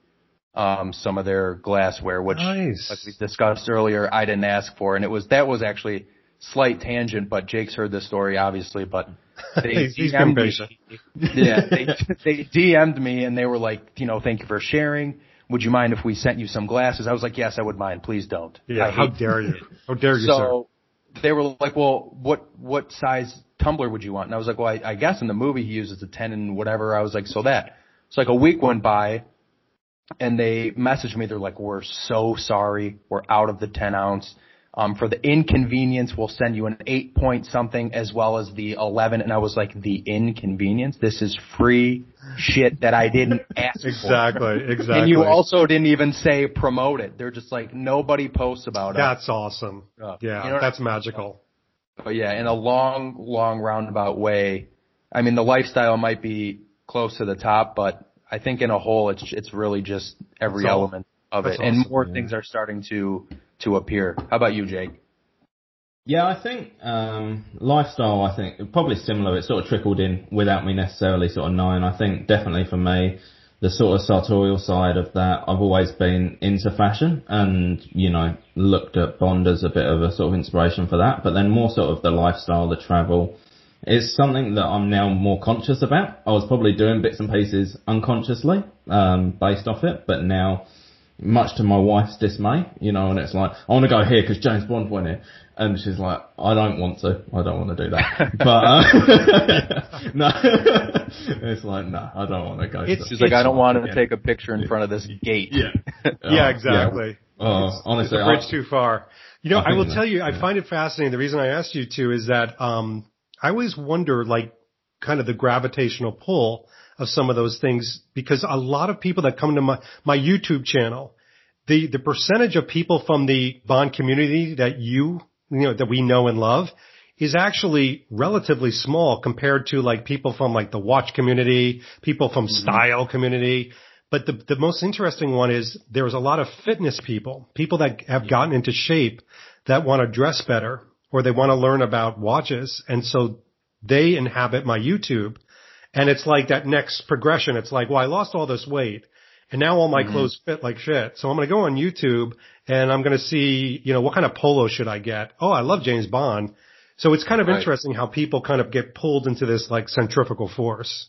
um, some of their glassware, which, Nice. like we discussed earlier, I didn't ask for. And it was, that was actually slight tangent, but Jake's heard this story, obviously, but they He's- DM'd me- yeah, they they DM'd me and they were like, you know, thank you for sharing. Would you mind if we sent you some glasses? I was like, yes, I would mind. Please don't. Yeah, I how dare you? How dare you, sir? so they were like, well, what what size tumbler would you want? And I was like, well, I, I guess in the movie he uses a ten and whatever. I was like, so that. So like a week went by, and they messaged me. They're like, we're so sorry. We're out of the ten ounce. Um, for the inconvenience, we'll send you an eight point something as well as the 11. And I was like, the inconvenience? This is free shit that I didn't ask for. Exactly, exactly. And you also didn't even say promote it. They're just like, nobody posts about it. That's awesome. Uh, Yeah, you know that's magical. But yeah, in a long, long roundabout way, I mean, the lifestyle might be close to the top, but I think in a whole, it's it's really just every all. element of it, and more yeah. things are starting to to appear. How about you, Jake? Yeah, I think um, lifestyle. I think probably similar. It sort of trickled in without me necessarily sort of knowing. I think definitely for me, the sort of sartorial side of that, I've always been into fashion, and you know looked at Bond as a bit of a sort of inspiration for that. But then more sort of the lifestyle, the travel, is something that I'm now more conscious about. I was probably doing bits and pieces unconsciously um, based off it, but now much to my wife's dismay, you know, and it's like, I want to go here because James Bond went here. And she's like, I don't want to. I don't want to do that. but, uh, no. it's like, no, I don't want to go. It's- to She's like, I don't want to take a picture in front of this gate. Yeah. yeah, Oh, exactly. Oh, It's honestly, a bridge I- too far. You know, I I, will think tell that- you, I yeah. find it fascinating. The reason I asked you to is that um, I always wonder, like, kind of the gravitational pull of some of those things because a lot of people that come to my my YouTube channel, the the percentage of people from the Bond community that you you know that we know and love is actually relatively small compared to like people from like the watch community, people from mm-hmm. style community. But the, the most interesting one is there's a lot of fitness people, people that have gotten into shape that want to dress better or they want to learn about watches. And so they inhabit my YouTube. And it's like that next progression. It's like, well, I lost all this weight and now all my mm-hmm. clothes fit like shit. So I'm going to go on YouTube and I'm going to see, you know, what kind of polo should I get? Oh, I love James Bond. So it's kind of Right. interesting how people kind of get pulled into this like centrifugal force.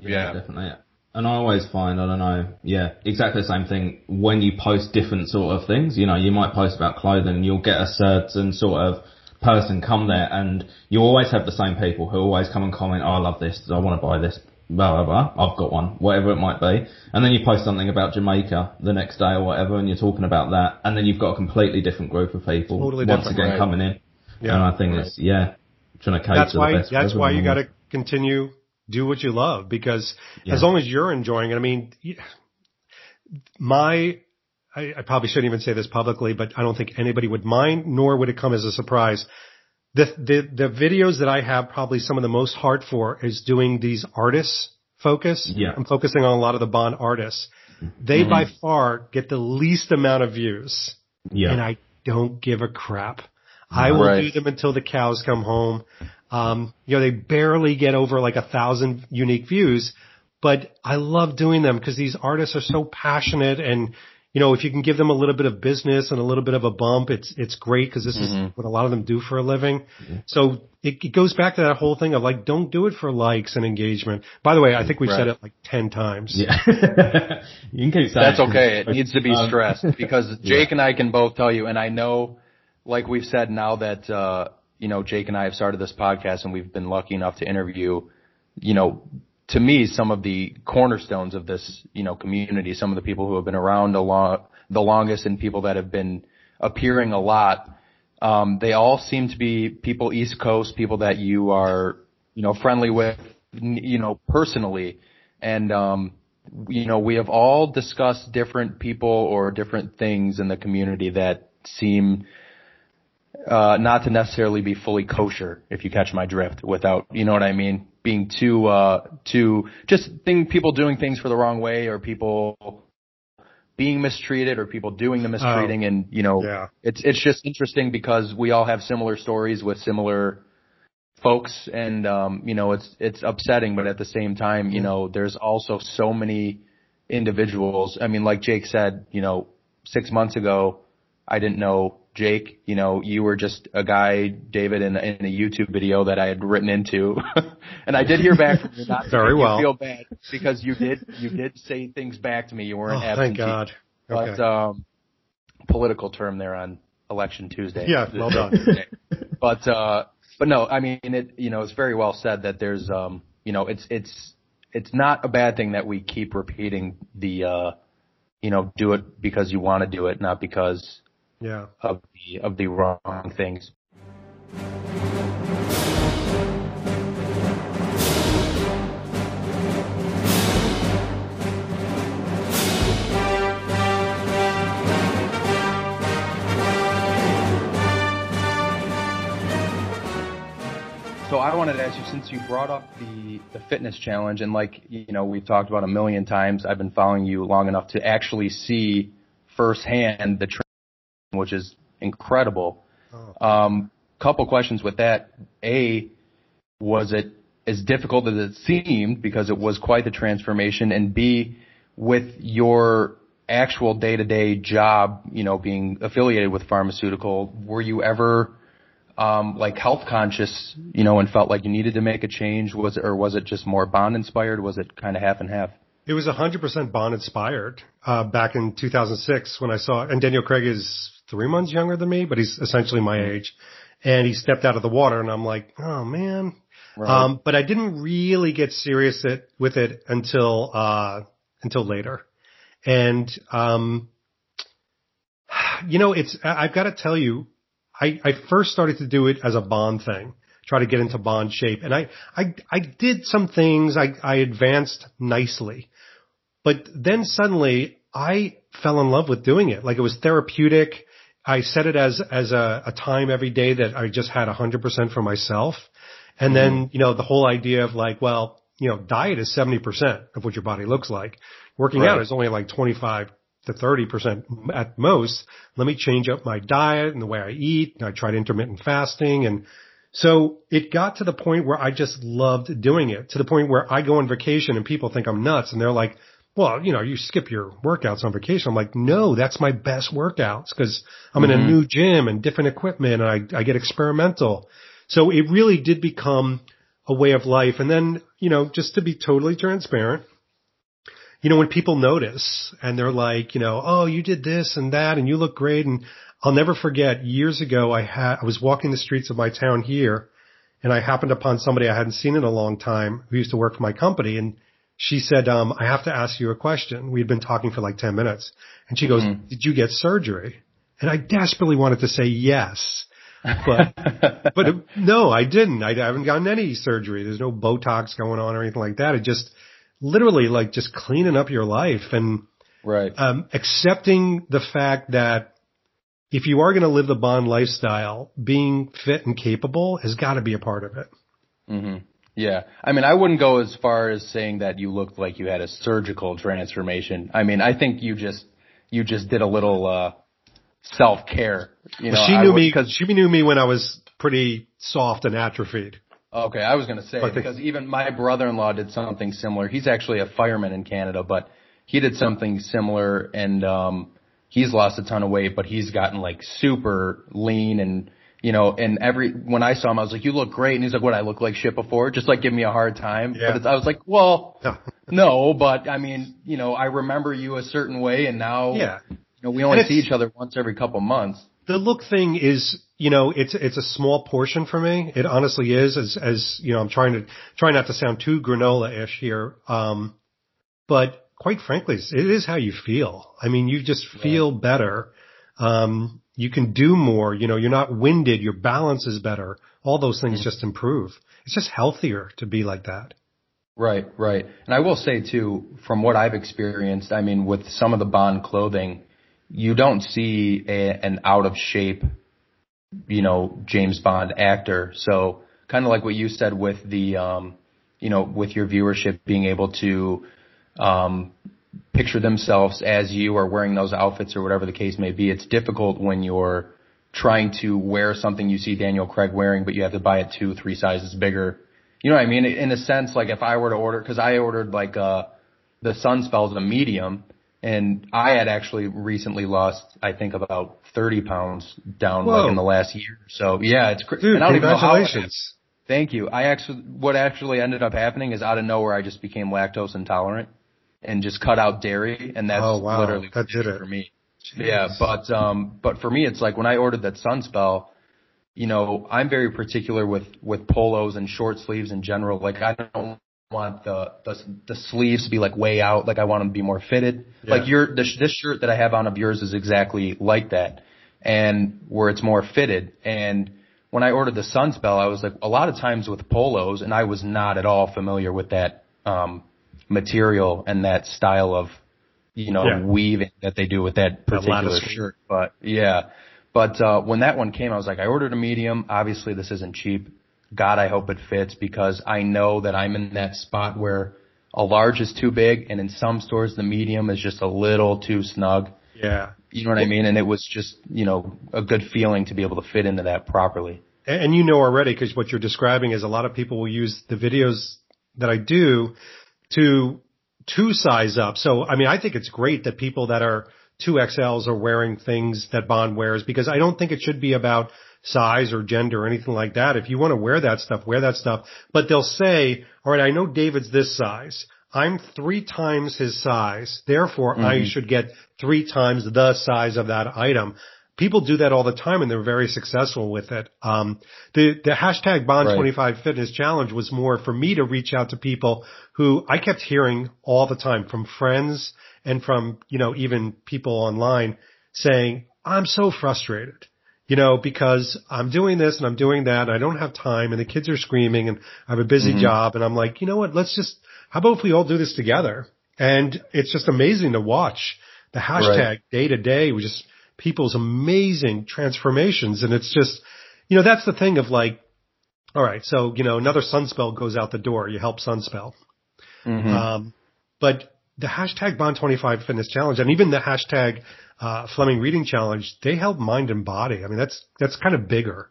Yeah. definitely. And I always find, I don't know, yeah, exactly the same thing. When you post different sort of things, you know, you might post about clothing, you'll get a certain sort of person come there, and you always have the same people who always come and comment, oh, I love this, I want to buy this, blah, blah, blah, I've got one, whatever it might be. And then you post something about Jamaica the next day or whatever, and you're talking about that, and then you've got a completely different group of people Totally once again right. coming in. Yeah. And I think it's, yeah, trying to cater That's to why, the best. that's why you got to continue do what you love because Yeah. as long as you're enjoying it, I mean, my, I, I probably shouldn't even say this publicly, but I don't think anybody would mind, nor would it come as a surprise. The, the, the videos that I have probably some of the most heart for is doing these artists focus. Yeah. I'm focusing on a lot of the Bond artists. They by far get the least amount of views Yeah. and I don't give a crap. I will Right. do them until the cows come home. Um, you know, they barely get over like a thousand unique views, but I love doing them because these artists are so passionate and, you know, if you can give them a little bit of business and a little bit of a bump, it's, it's great because this is what a lot of them do for a living. So it, it goes back to that whole thing of like, don't do it for likes and engagement. By the way, I think we've said it like 10 times. Yeah. you can keep That's okay. It needs to be Um, stressed because Jake and I can both tell you, and I know, like we've said now that, uh, you know, Jake and I have started this podcast and we've been lucky enough to interview, you know, to me, some of the cornerstones of this, you know, community, some of the people who have been around a lot, the longest and people that have been appearing a lot. Um, they all seem to be people East Coast, people that you are, you know, friendly with, you know, personally. And, um, you know, we have all discussed different people or different things in the community that seem, uh, not to necessarily be fully kosher, if you catch my drift, without, you know what I mean? Being too, uh, too, just thing, people doing things for the wrong way or people being mistreated or people doing the mistreating and, you know, Yeah. it's, it's just interesting because we all have similar stories with similar folks and, um, you know, it's, it's upsetting, but at the same time, you know, there's also so many individuals. I mean, like Jake said, you know, six months ago, I didn't know Jake, you know, you were just a guy, David, in, in a YouTube video that I had written into. and I did hear back from you, not Very well. feel bad because you did, you did say things back to me. You Oh, weren't thank absentee. God. But, um, political term there on election Tuesday. Yeah, well done. but, uh, but no, I mean, it, you know, it's very well said that there's, um, you know, it's, it's, it's not a bad thing that we keep repeating the, uh, you know, do it because you want to do it, not because yeah. of the, of the wrong things. So I wanted to ask you, since you brought up the the fitness challenge, and like you know we've talked about a million times, I've been following you long enough to actually see firsthand the training, which is incredible. Um, couple questions with that. A, was it as difficult as it seemed because it was quite the transformation? And B, with your actual day to day job, you know, being affiliated with pharmaceutical, were you ever um, like health conscious, you know, and felt like you needed to make a change? Was it, or was it just more Bond inspired? Was it kind of half and half? It was 100% Bond inspired uh, back in 2006 when I saw, and Daniel Craig is three months younger than me, but he's essentially my age. And he stepped out of the water, and I'm like, oh man. Right. Um, but I didn't really get serious it, with it until uh, until later. And um, you know, it's I've got to tell you, I, I first started to do it as a Bond thing, try to get into Bond shape, and I I I did some things. I I advanced nicely, but then suddenly I fell in love with doing it. Like it was therapeutic. I set it as, as a, a time every day that I just had 100% for myself. And then, mm-hmm. you know, the whole idea of like, well, you know, diet is 70% of what your body looks like. Working out is only like 25 to 30% at most. Let me change up my diet and the way I eat. And I tried intermittent fasting. And so it got to the point where I just loved doing it to the point where I go on vacation and people think I'm nuts and they're like, well, you know, you skip your workouts on vacation. I'm like, no, that's my best workouts because I'm in a mm-hmm. new gym and different equipment and I, I get experimental. So it really did become a way of life. And then, you know, just to be totally transparent, you know, when people notice and they're like, you know, oh, you did this and that and you look great. And I'll never forget years ago, I had, I was walking the streets of my town here and I happened upon somebody I hadn't seen in a long time who used to work for my company. And she said, um, I have to ask you a question. We'd been talking for like 10 minutes and she goes, did you get surgery? And I desperately wanted to say yes. But, but no, I didn't. I haven't gotten any surgery. There's no Botox going on or anything like that. It just literally like just cleaning up your life and, Right. um, accepting the fact that if you are going to live the Bond lifestyle, being fit and capable has got to be a part of it. hmm Yeah. I mean, I wouldn't go as far as saying that you looked like you had a surgical transformation. I mean, I think you just, you just did a little, uh, self care. You know, she knew would- me because she knew me when I was pretty soft and atrophied. Okay, I was going to say think- because even my brother-in-law did something similar. He's actually a fireman in Canada, but he did something similar and um he's lost a ton of weight, but he's gotten like super lean and you know, and every when I saw him, I was like, "You look great," and he's like, "What? I look like shit before?" Just like give me a hard time. Yeah. But it's, I was like, "Well, no, but I mean, you know, I remember you a certain way, and now, Yeah. you know, we only see each other once every couple months." The look thing is, you know, it's it's a small portion for me. It honestly is. As as you know, I'm trying to try not to sound too granola-ish here, um, but quite frankly, it's- it is how you feel. I mean, you just feel better. Um, you can do more. You know, you're not winded. Your balance is better. All those things just improve. It's just healthier to be like that. Right, right. And I will say too, from what I've experienced, I mean, with some of the Bond clothing, you don't see a, an out of shape, you know, James Bond actor. So kind of like what you said with the, um, you know, with your viewership being able to, um, picture themselves as you or wearing those outfits or whatever the case may be. It's difficult when you're trying to wear something you see Daniel Craig wearing, but you have to buy it two, three sizes bigger. You know what I mean? In a sense, like if I were to order, cause I ordered like, uh, the Sunspel's a medium and I had actually recently lost, I think about 30 pounds down Whoa. like in the last year. So yeah, it's crazy. Dude, congratulations. Thank you. I actually, what actually ended up happening is out of nowhere, I just became lactose intolerant and just cut out dairy, and that's Oh, wow. literally That did it. for me. Yeah, but um, but for me, it's like when I ordered that Sunspel, you know, I'm very particular with with polos and short sleeves in general. Like I don't want the the the sleeves to be like way out. Like I want them to be more fitted. Yeah. Like your this this shirt that I have on of yours is exactly like that, and where it's more fitted. And when I ordered the Sunspel, I was like a lot of times with polos, and I was not at all familiar with that um material and that style of you know Yeah. weaving that they do with that particular shirt. But yeah, but uh, when that one came, I was like, I ordered a medium. Obviously, this isn't cheap. God, I hope it fits because I know that I'm in that spot where a large is too big, and in some stores the medium is just a little too snug. Yeah. You know what I mean? And it was just you know a good feeling to be able to fit into that properly. And and you know already because what you're describing is a lot of people will use the videos that I do to to size up. So I mean, I think it's great that people that are two XLs are wearing things that Bond wears because I don't think it should be about size or gender or anything like that. If you want to wear that stuff, wear that stuff. But they'll say, all right, I know David's this size. I'm three times his size. Therefore, I mm-hmm. should get three times the size of that item. People do that all the time and they're very successful with it. Um, the, the hashtag Right. Bond25 Fitness Challenge was more for me to reach out to people who I kept hearing all the time from friends and from, you know, even people online saying, I'm so frustrated, you know, because I'm doing this and I'm doing that and I don't have time and the kids are screaming and I have a busy job and I'm like, you know what, let's just, how about if we all do this together? And it's just amazing to watch the hashtag day to day. We just, people's amazing transformations. And it's just, you know, that's the thing of like, all right, so, you know, another Sunspel goes out the door. You help Sunspel. Mhm. Um, but the hashtag Bond25 Fitness Challenge and even the hashtag uh, Fleming Reading Challenge, they help mind and body. I mean, that's that's kind of bigger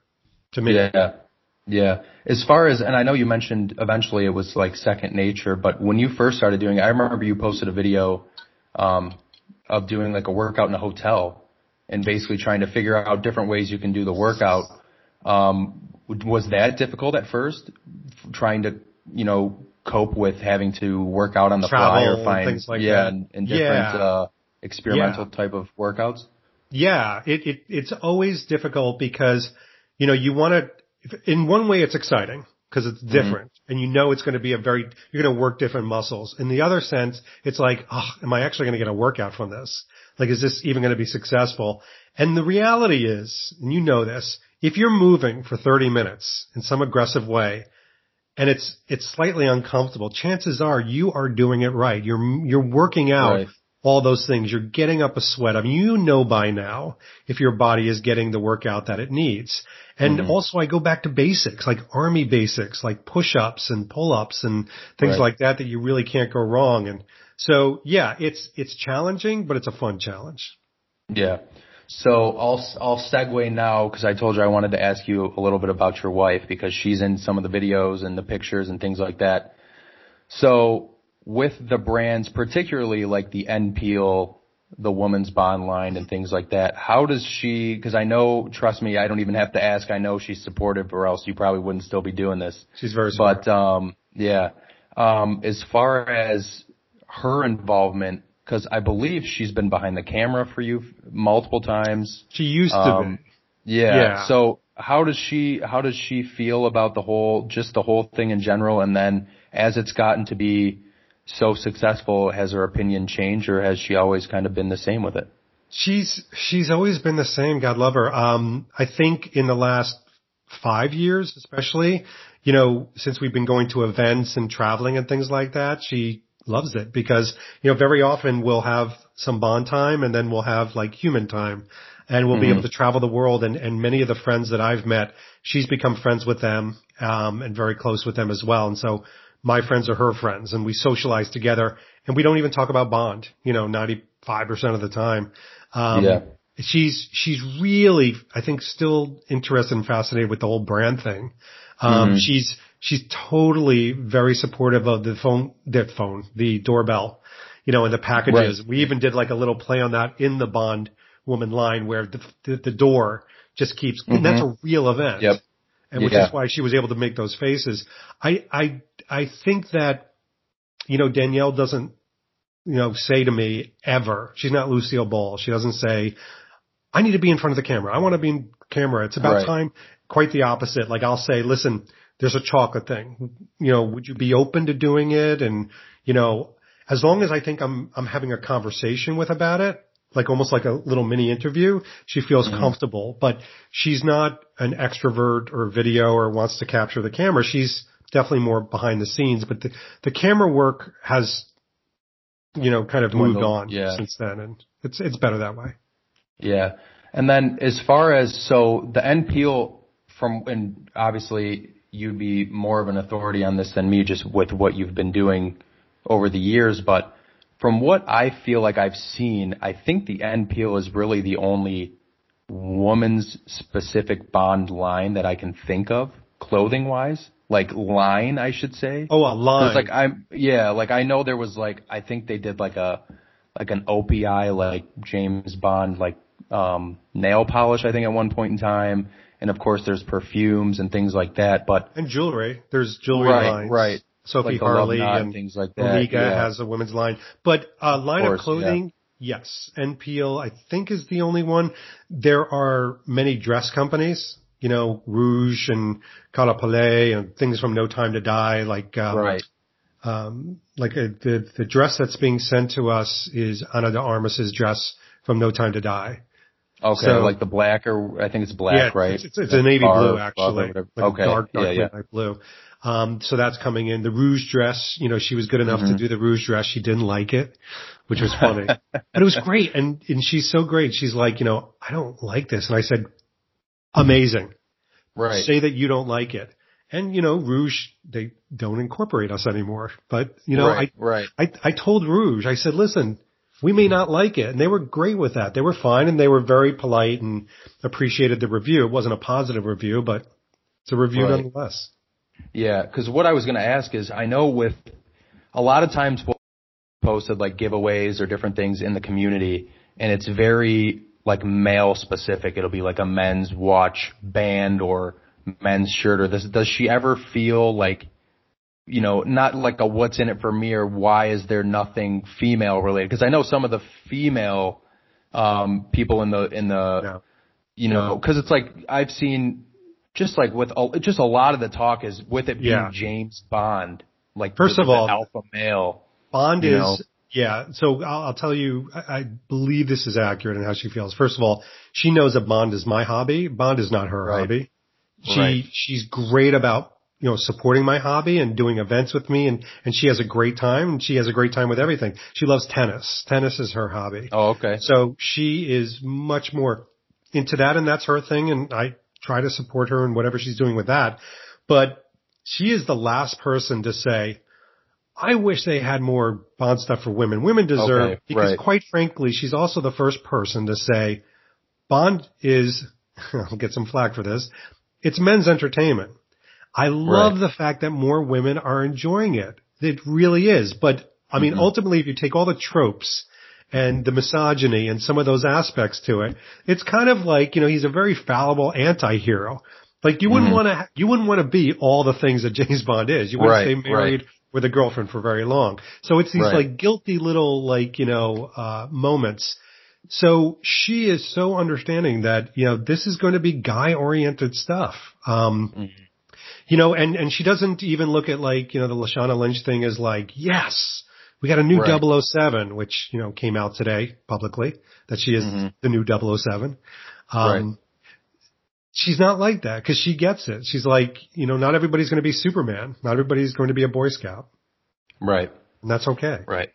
to me. Yeah. Yeah. As far as, and I know you mentioned eventually it was like second nature, but when you first started doing it, I remember you posted a video, um, of doing like a workout in a hotel and basically trying to figure out different ways you can do the workout. Um, was that difficult at first? Trying to, you know, cope with having to work out on the Travel fly or find, things like yeah, that. and, and different, Yeah. uh, experimental type of workouts? Yeah, it, it it's always difficult because you know you want to. In one way, it's exciting because it's different, and you know it's going to be a very you're going to work different muscles. In the other sense, it's like, oh, am I actually going to get a workout from this? Like, is this even going to be successful? And the reality is, and you know this, if you're moving for 30 minutes in some aggressive way, and it's it's slightly uncomfortable, chances are you are doing it right. You're you're working out Right. all those things. You're getting up a sweat. I mean, you know by now if your body is getting the workout that it needs. And Mhm. also I go back to basics, like army basics, like push-ups and pull-ups and things Right. like that that you really can't go wrong. And so yeah, it's, it's challenging, but it's a fun challenge. Yeah. So I'll I'll segue now because I told you I wanted to ask you a little bit about your wife because she's in some of the videos and the pictures and things like that. So with the brands, particularly like the N.Peal, the Woman's Bond line and things like that, how does she? Because I know, trust me, I don't even have to ask. I know she's supportive, or else you probably wouldn't still be doing this. She's very smart. But um, yeah, um, as far as her involvement, because I believe she's been behind the camera for you multiple times. she used to Um, be. Yeah. Yeah. So how does she how does she feel about the whole just the whole thing in general? And then as it's gotten to be so successful, has her opinion changed, or has she always kind of been the same with it? She's she's always been the same. God love her. Um, I think in the last five years, especially, you know, since we've been going to events and traveling and things like that, she loves it because you know very often we'll have some bond time and then we'll have like human time, and we'll be able to travel the world. And and many of the friends that I've met, she's become friends with them um, and very close with them as well. And so my friends are her friends and we socialize together and we don't even talk about bond, you know, 95% of the time. Um, Yeah. she's, she's really, I think still interested and fascinated with the whole brand thing. Um, she's, she's totally very supportive of the phone, the phone, the doorbell, you know, and the packages. Right. We even did like a little play on that in the Bond woman line where the, the, the door just keeps, and that's a mm-hmm. real event Yep. and which Yeah. is why she was able to make those faces. I, I, I think that, you know, Danielle doesn't, you know, say to me ever, she's not Lucille Ball. She doesn't say, I need to be in front of the camera. I want to be in camera. It's about Right. time. Quite the opposite. Like I'll say, listen, there's a chocolate thing. You know, would you be open to doing it? And, you know, as long as I think I'm, I'm having a conversation with about it, like almost like a little mini interview, she feels mm-hmm. comfortable, but she's not an extrovert or video or wants to capture the camera. She's definitely more behind the scenes, but the, the camera work has, you know, kind of moved on yeah. since then and it's, it's better that way. Yeah. And then as far as, so the N.Peal from, and obviously you'd be more of an authority on this than me just with what you've been doing over the years, but from what I feel like I've seen, I think the N.Peal is really the only woman's specific bond line that I can think of, clothing wise, like line, I should say. Oh, a line. Like I'm yeah, like I know there was like I think they did like a like an OPI like James Bond like um nail polish I think at one point in time. And of course there's perfumes and things like that. But and jewelry. There's jewelry right, lines. right. Sophie Like Harley and things like that. Malika yeah. has a women's line, but a line of, course, clothing, yes. N.Peal, I think is the only one. There are many dress companies, you know, Rouge and Cala Palais and things from No Time to Die, like, um, right. um, like uh, the, the dress that's being sent to us is Ana de Armas's dress from No Time to Die. Okay, So- like the black or I think it's black, yeah, right? It's, it's, it's a navy blue actually, like a okay, dark, dark yeah, yeah. blue. Um, so that's coming in. The rouge dress, you know, she was good enough Mm-hmm. to do the rouge dress. She didn't like it, which was funny, but it was great. And and she's so great. She's like, you know, I don't like this, and I said, amazing. Right. Say that you don't like it. And you know, Rouge, they don't incorporate us anymore. But you know, right, right. I, I, I told Rouge, I said, listen, we may not like it. And they were great with that. They were fine and they were very polite and appreciated the review. It wasn't a positive review, but it's a review Right. nonetheless. Yeah, because what I was going to ask is, I know with a lot of times we'll posted like giveaways or different things in the community, and it's very like male specific. It'll be like a men's watch band or men's shirt or this. Does she ever feel like, you know, not like a what's in it for me or why is there nothing female related? Because I know some of the female um people in the in the Yeah. you know, because it's like I've seen just like with a, just a lot of the talk is with it being Yeah. James Bond, like First the, of all- alpha male. Bond is, know. yeah. So I'll, I'll tell you, I, I believe this is accurate in how she feels. First of all, she knows that Bond is my hobby. Bond is not her Right. hobby. She, Right. she's great about, you know, supporting my hobby and doing events with me and, and she has a great time and she has a great time with everything. She loves tennis. Tennis is her hobby. Oh, okay. So she is much more into that and that's her thing and I try to support her in whatever she's doing with that. But she is the last person to say, I wish they had more Bond stuff for women. Women deserve, Okay, because right. quite frankly, she's also the first person to say, Bond is, I'll get some flack for this, it's men's entertainment. I love Right. the fact that more women are enjoying it. It really is. But I mean, Mhm. ultimately, if you take all the tropes and the misogyny and some of those aspects to it, it's kind of like, you know, he's a very fallible anti-hero. Like you wouldn't Mhm. want to, you wouldn't want to be all the things that James Bond is. You wouldn't Right, stay married with a girlfriend for very long. So it's these Right. like guilty little like, you know, uh, moments. So she is so understanding that, you know, this is going to be guy oriented stuff. Um, Mhm. You know, and, and she doesn't even look at like, you know, the Lashana Lynch thing as like, yes, we got a new Right. 007, which, you know, came out today publicly that she is Mhm. the new 007. Um, Right. she's not like that because she gets it. She's like, you know, not everybody's going to be Superman. Not everybody's going to be a Boy Scout Right. and that's okay. Right.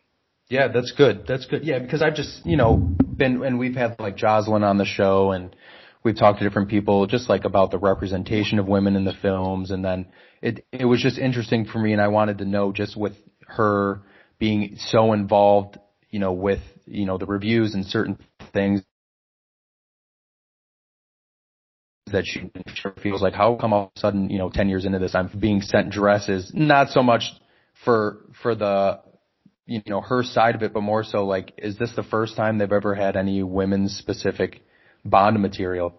Yeah, that's good. That's good. Yeah, because I've just, you know, been, and we've had like Jocelyn on the show and we've talked to different people just like about the representation of women in the films. And then it, it was just interesting for me and I wanted to know just with her being so involved, you know, with, you know, the reviews and certain things that she feels like how come all of a sudden, you know, 10 years into this, I'm being sent dresses, not so much for, for the, you know, her side of it, but more so like, is this the first time they've ever had any women's specific Bond material?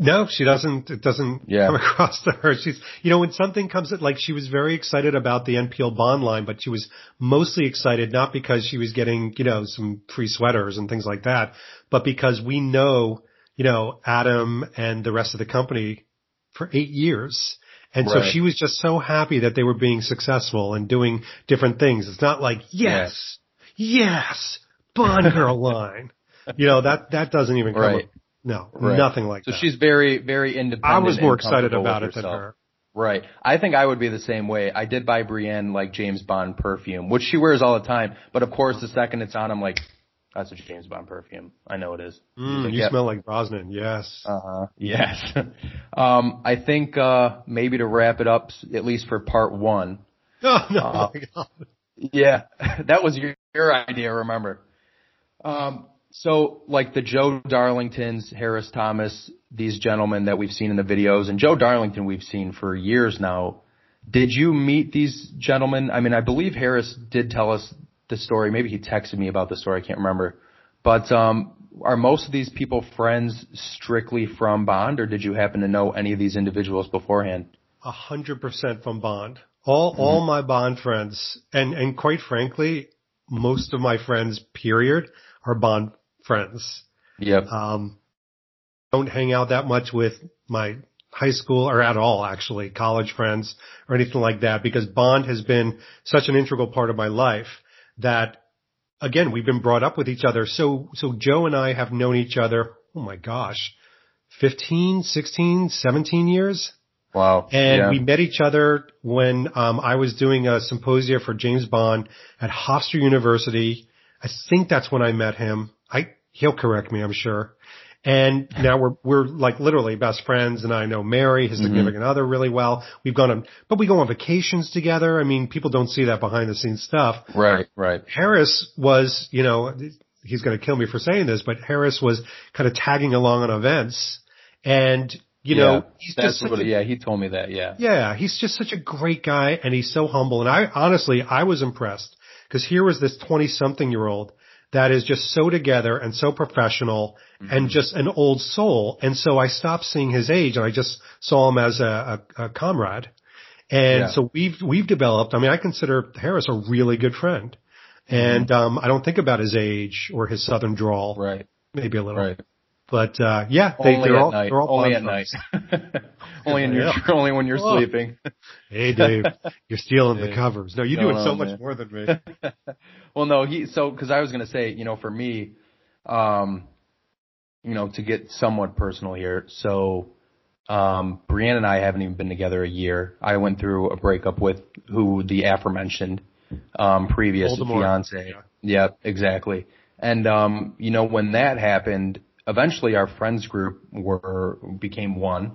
No, she doesn't. It doesn't Yeah. come across to her. She's, you know, when something comes, at, like she was very excited about the N.Peal bond line, but she was mostly excited not because she was getting, you know, some free sweaters and things like that, but because we know, you know, Adam and the rest of the company for eight years. And so she was just so happy that they were being successful and doing different things. It's not like, yes, yes, Bond girl line. You know, that, that doesn't even come Right. no, Right. nothing like So that. So she's very, very independent. I was more excited about it than herself. her. Right. I think I would be the same way. I did buy Brienne like James Bond perfume, which she wears all the time. But of course, the second it's on, I'm like, that's a James Bond perfume. I know it is. Mm, like, you "Yep." smell like Brosnan. Yes. Uh huh. Yes. um, I think uh, maybe to wrap it up, at least for part one. oh no, uh. Yeah, that was your, your idea. Remember. Um, so like the Joe Darlingtons, Harris Thomas, these gentlemen that we've seen in the videos, and Joe Darlington we've seen for years now. Did you meet these gentlemen? I mean, I believe Harris did tell us the story. Maybe he texted me about the story. I can't remember. But um, are most of these people friends strictly from Bond, or did you happen to know any of these individuals beforehand? A hundred percent from Bond. All all my Bond friends, and and quite frankly, most of my friends, period, are Bond friends. Yep. Um, don't hang out that much with my high school or at all actually college friends or anything like that because Bond has been such an integral part of my life that again, we've been brought up with each other. So, so Joe and I have known each other. Oh my gosh, 15, 16, 17 years. Wow. And yeah. we met each other when um, I was doing a symposia for James Bond at Hofstra University. I think that's when I met him. I he'll correct me, I'm sure. And now we're we're like literally best friends, and I know Mary, his significant mm-hmm. other, really well. We've gone on, but we go on vacations together. I mean, people don't see that behind the scenes stuff. Right, right. Harris was, you know, he's going to kill me for saying this, but Harris was kind of tagging along on events, and you know, yeah, he's just what, a yeah, he told me that, yeah. yeah, he's just such a great guy and he's so humble. And I honestly, I was impressed because here was this 20 something year old that is just so together and so professional Mm-hmm. and just an old soul. And so I stopped seeing his age and I just saw him as a, a, a comrade. And Yeah. so we've, we've developed, I mean, I consider Harris a really good friend. And, um, I don't think about his age or his southern drawl. Mm-hmm. Right, Maybe a little. right. But, uh, yeah, they, they're all, night. they're all only at night. only in your, only when you're Oh. sleeping. Hey, Dave, you're stealing the covers. No, you're doing so much man. more than me. well, no, he so because I was gonna say, you know, for me, um, you know, to get somewhat personal here. So, um, Brienne and I haven't even been together a year. I went through a breakup with who the aforementioned um, previous fiance. Yeah. Yep, exactly. And um, you know, when that happened, eventually our friends group were became one,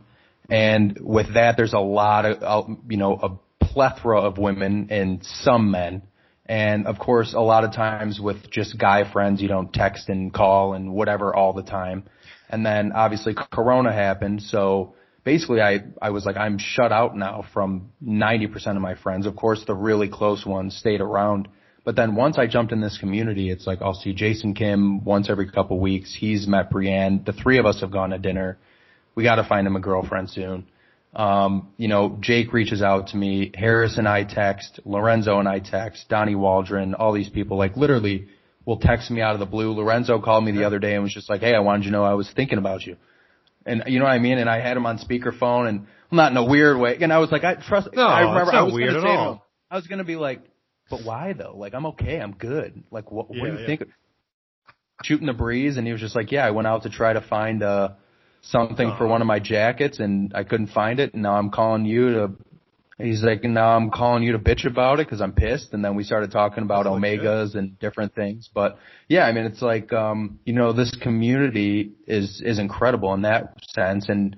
and with that, there's a lot of uh, you know a plethora of women and some men. And of course, a lot of times with just guy friends, you don't text and call and whatever all the time. And then obviously Corona happened, so basically I, I was like, I'm shut out now from 90% of my friends. Of course, the really close ones stayed around. But then once I jumped in this community, it's like I'll see Jason Kim once every couple weeks. He's met Brienne. The three of us have gone to dinner. We got to find him a girlfriend soon. Um, you know, Jake reaches out to me. Harris and I text. Lorenzo and I text. Donnie Waldron. All these people like literally will text me out of the blue. Lorenzo called me the other day and was just like, "Hey, I wanted you to know I was thinking about you." And you know what I mean? And I had him on speakerphone and not in a weird way. And I was like, I trust, No, I remember it's I not was weird gonna at all. him, I was going to be like, but why though? Like, I'm okay. I'm good. Like, what, what Yeah, do you yeah. think? Shooting the breeze. And he was just like, yeah, I went out to try to find, uh, something for Uh-huh. one of my jackets and I couldn't find it. And now I'm calling you to, he's like, now I'm calling you to bitch about it because I'm pissed. And then we started talking about That's omegas and different things. But yeah, I mean, it's like, um, you know, this community is, is incredible in that sense. And,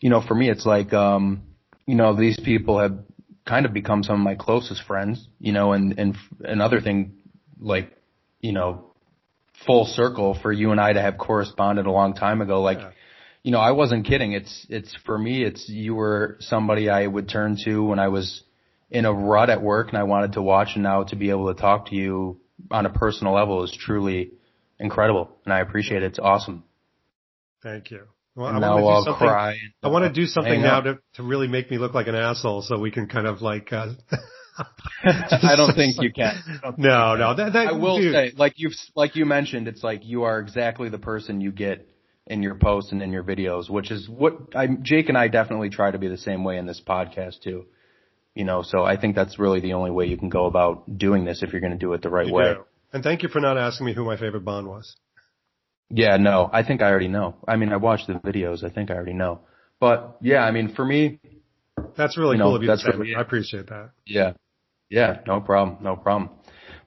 you know, for me, it's like, um, you know, these people have kind of become some of my closest friends, you know, and, and another thing, like, you know, full circle for you and I to have corresponded a long time ago. Like, Yeah. You know, I wasn't kidding. It's, it's for me, it's, you were somebody I would turn to when I was in a rut at work and I wanted to watch and now to be able to talk to you on a personal level is truly incredible. And I appreciate it. It's awesome. Thank you. Well, and I want to do something. cry. I want to do something now to to really make me look like an asshole, so we can kind of like. Uh, I don't think you can. no, no. That, that I will dude, say, like you've like you mentioned, it's like you are exactly the person you get in your posts and in your videos, which is what I Jake and I definitely try to be the same way in this podcast too. You know, so I think that's really the only way you can go about doing this if you're going to do it the right you way. do. And thank you for not asking me who my favorite Bond was. Yeah, no, I think I already know. I mean, I watched the videos. I think I already know. But yeah, I mean, for me, That's really You know, cool of you to that's say. really- I appreciate that. Yeah. Yeah, no problem. No problem.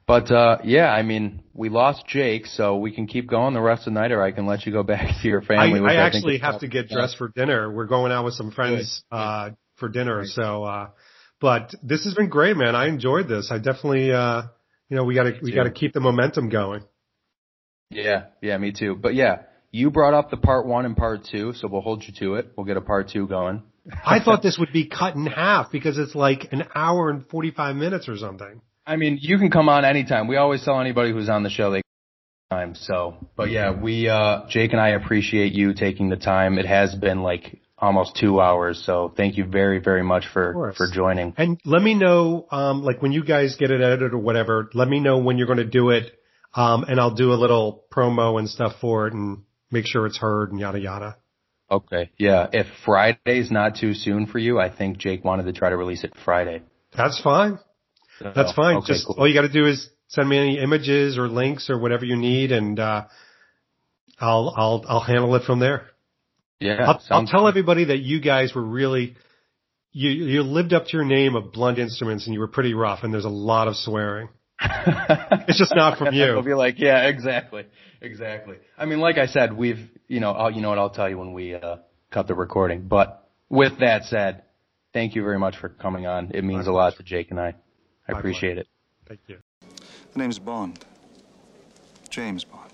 But uh yeah, I mean, we lost Jake, so we can keep going the rest of the night or I can let you go back to your I, family. which I think actually have to get dressed for dinner. We're going out with some friends uh for dinner, so uh but this has been great, man. I enjoyed this. I definitely uh you know, we got to we got to keep the momentum going. Yeah, yeah, me too. But yeah, you brought up the part one and part two, so we'll hold you to it. We'll get a part two going. I thought this would be cut in half because it's like an hour and 45 minutes or something. I mean, you can come on anytime. We always tell anybody who's on the show they can on time. So, but yeah, we uh Jake and I appreciate you taking the time. It has been like almost 2 hours, so thank you very very much for for joining. And let me know, um, like when you guys get it edited or whatever, let me know when you're going to do it. Um, and I'll do a little promo and stuff for it and make sure it's heard and yada yada. Okay. Yeah, if Friday's not too soon for you, I think Jake wanted to try to release it Friday. That's fine. So, That's fine. Okay, Just cool. all you got to do is Send me any images or links or whatever you need, and uh, I'll I'll I'll handle it from there. Yeah. I'll, I'll tell everybody that you guys were really you you lived up to your name of Blunt Instruments, and you were pretty rough, and there's a lot of swearing. It's just not from I'll be like, yeah, exactly, exactly. I mean, like I said, we've, you know, I'll, you know what, I'll tell you when we uh, cut the recording. But with that said, thank you very much for coming on. It means a lot to Jake and I. I appreciate it. Thank you. The name's Bond. James Bond.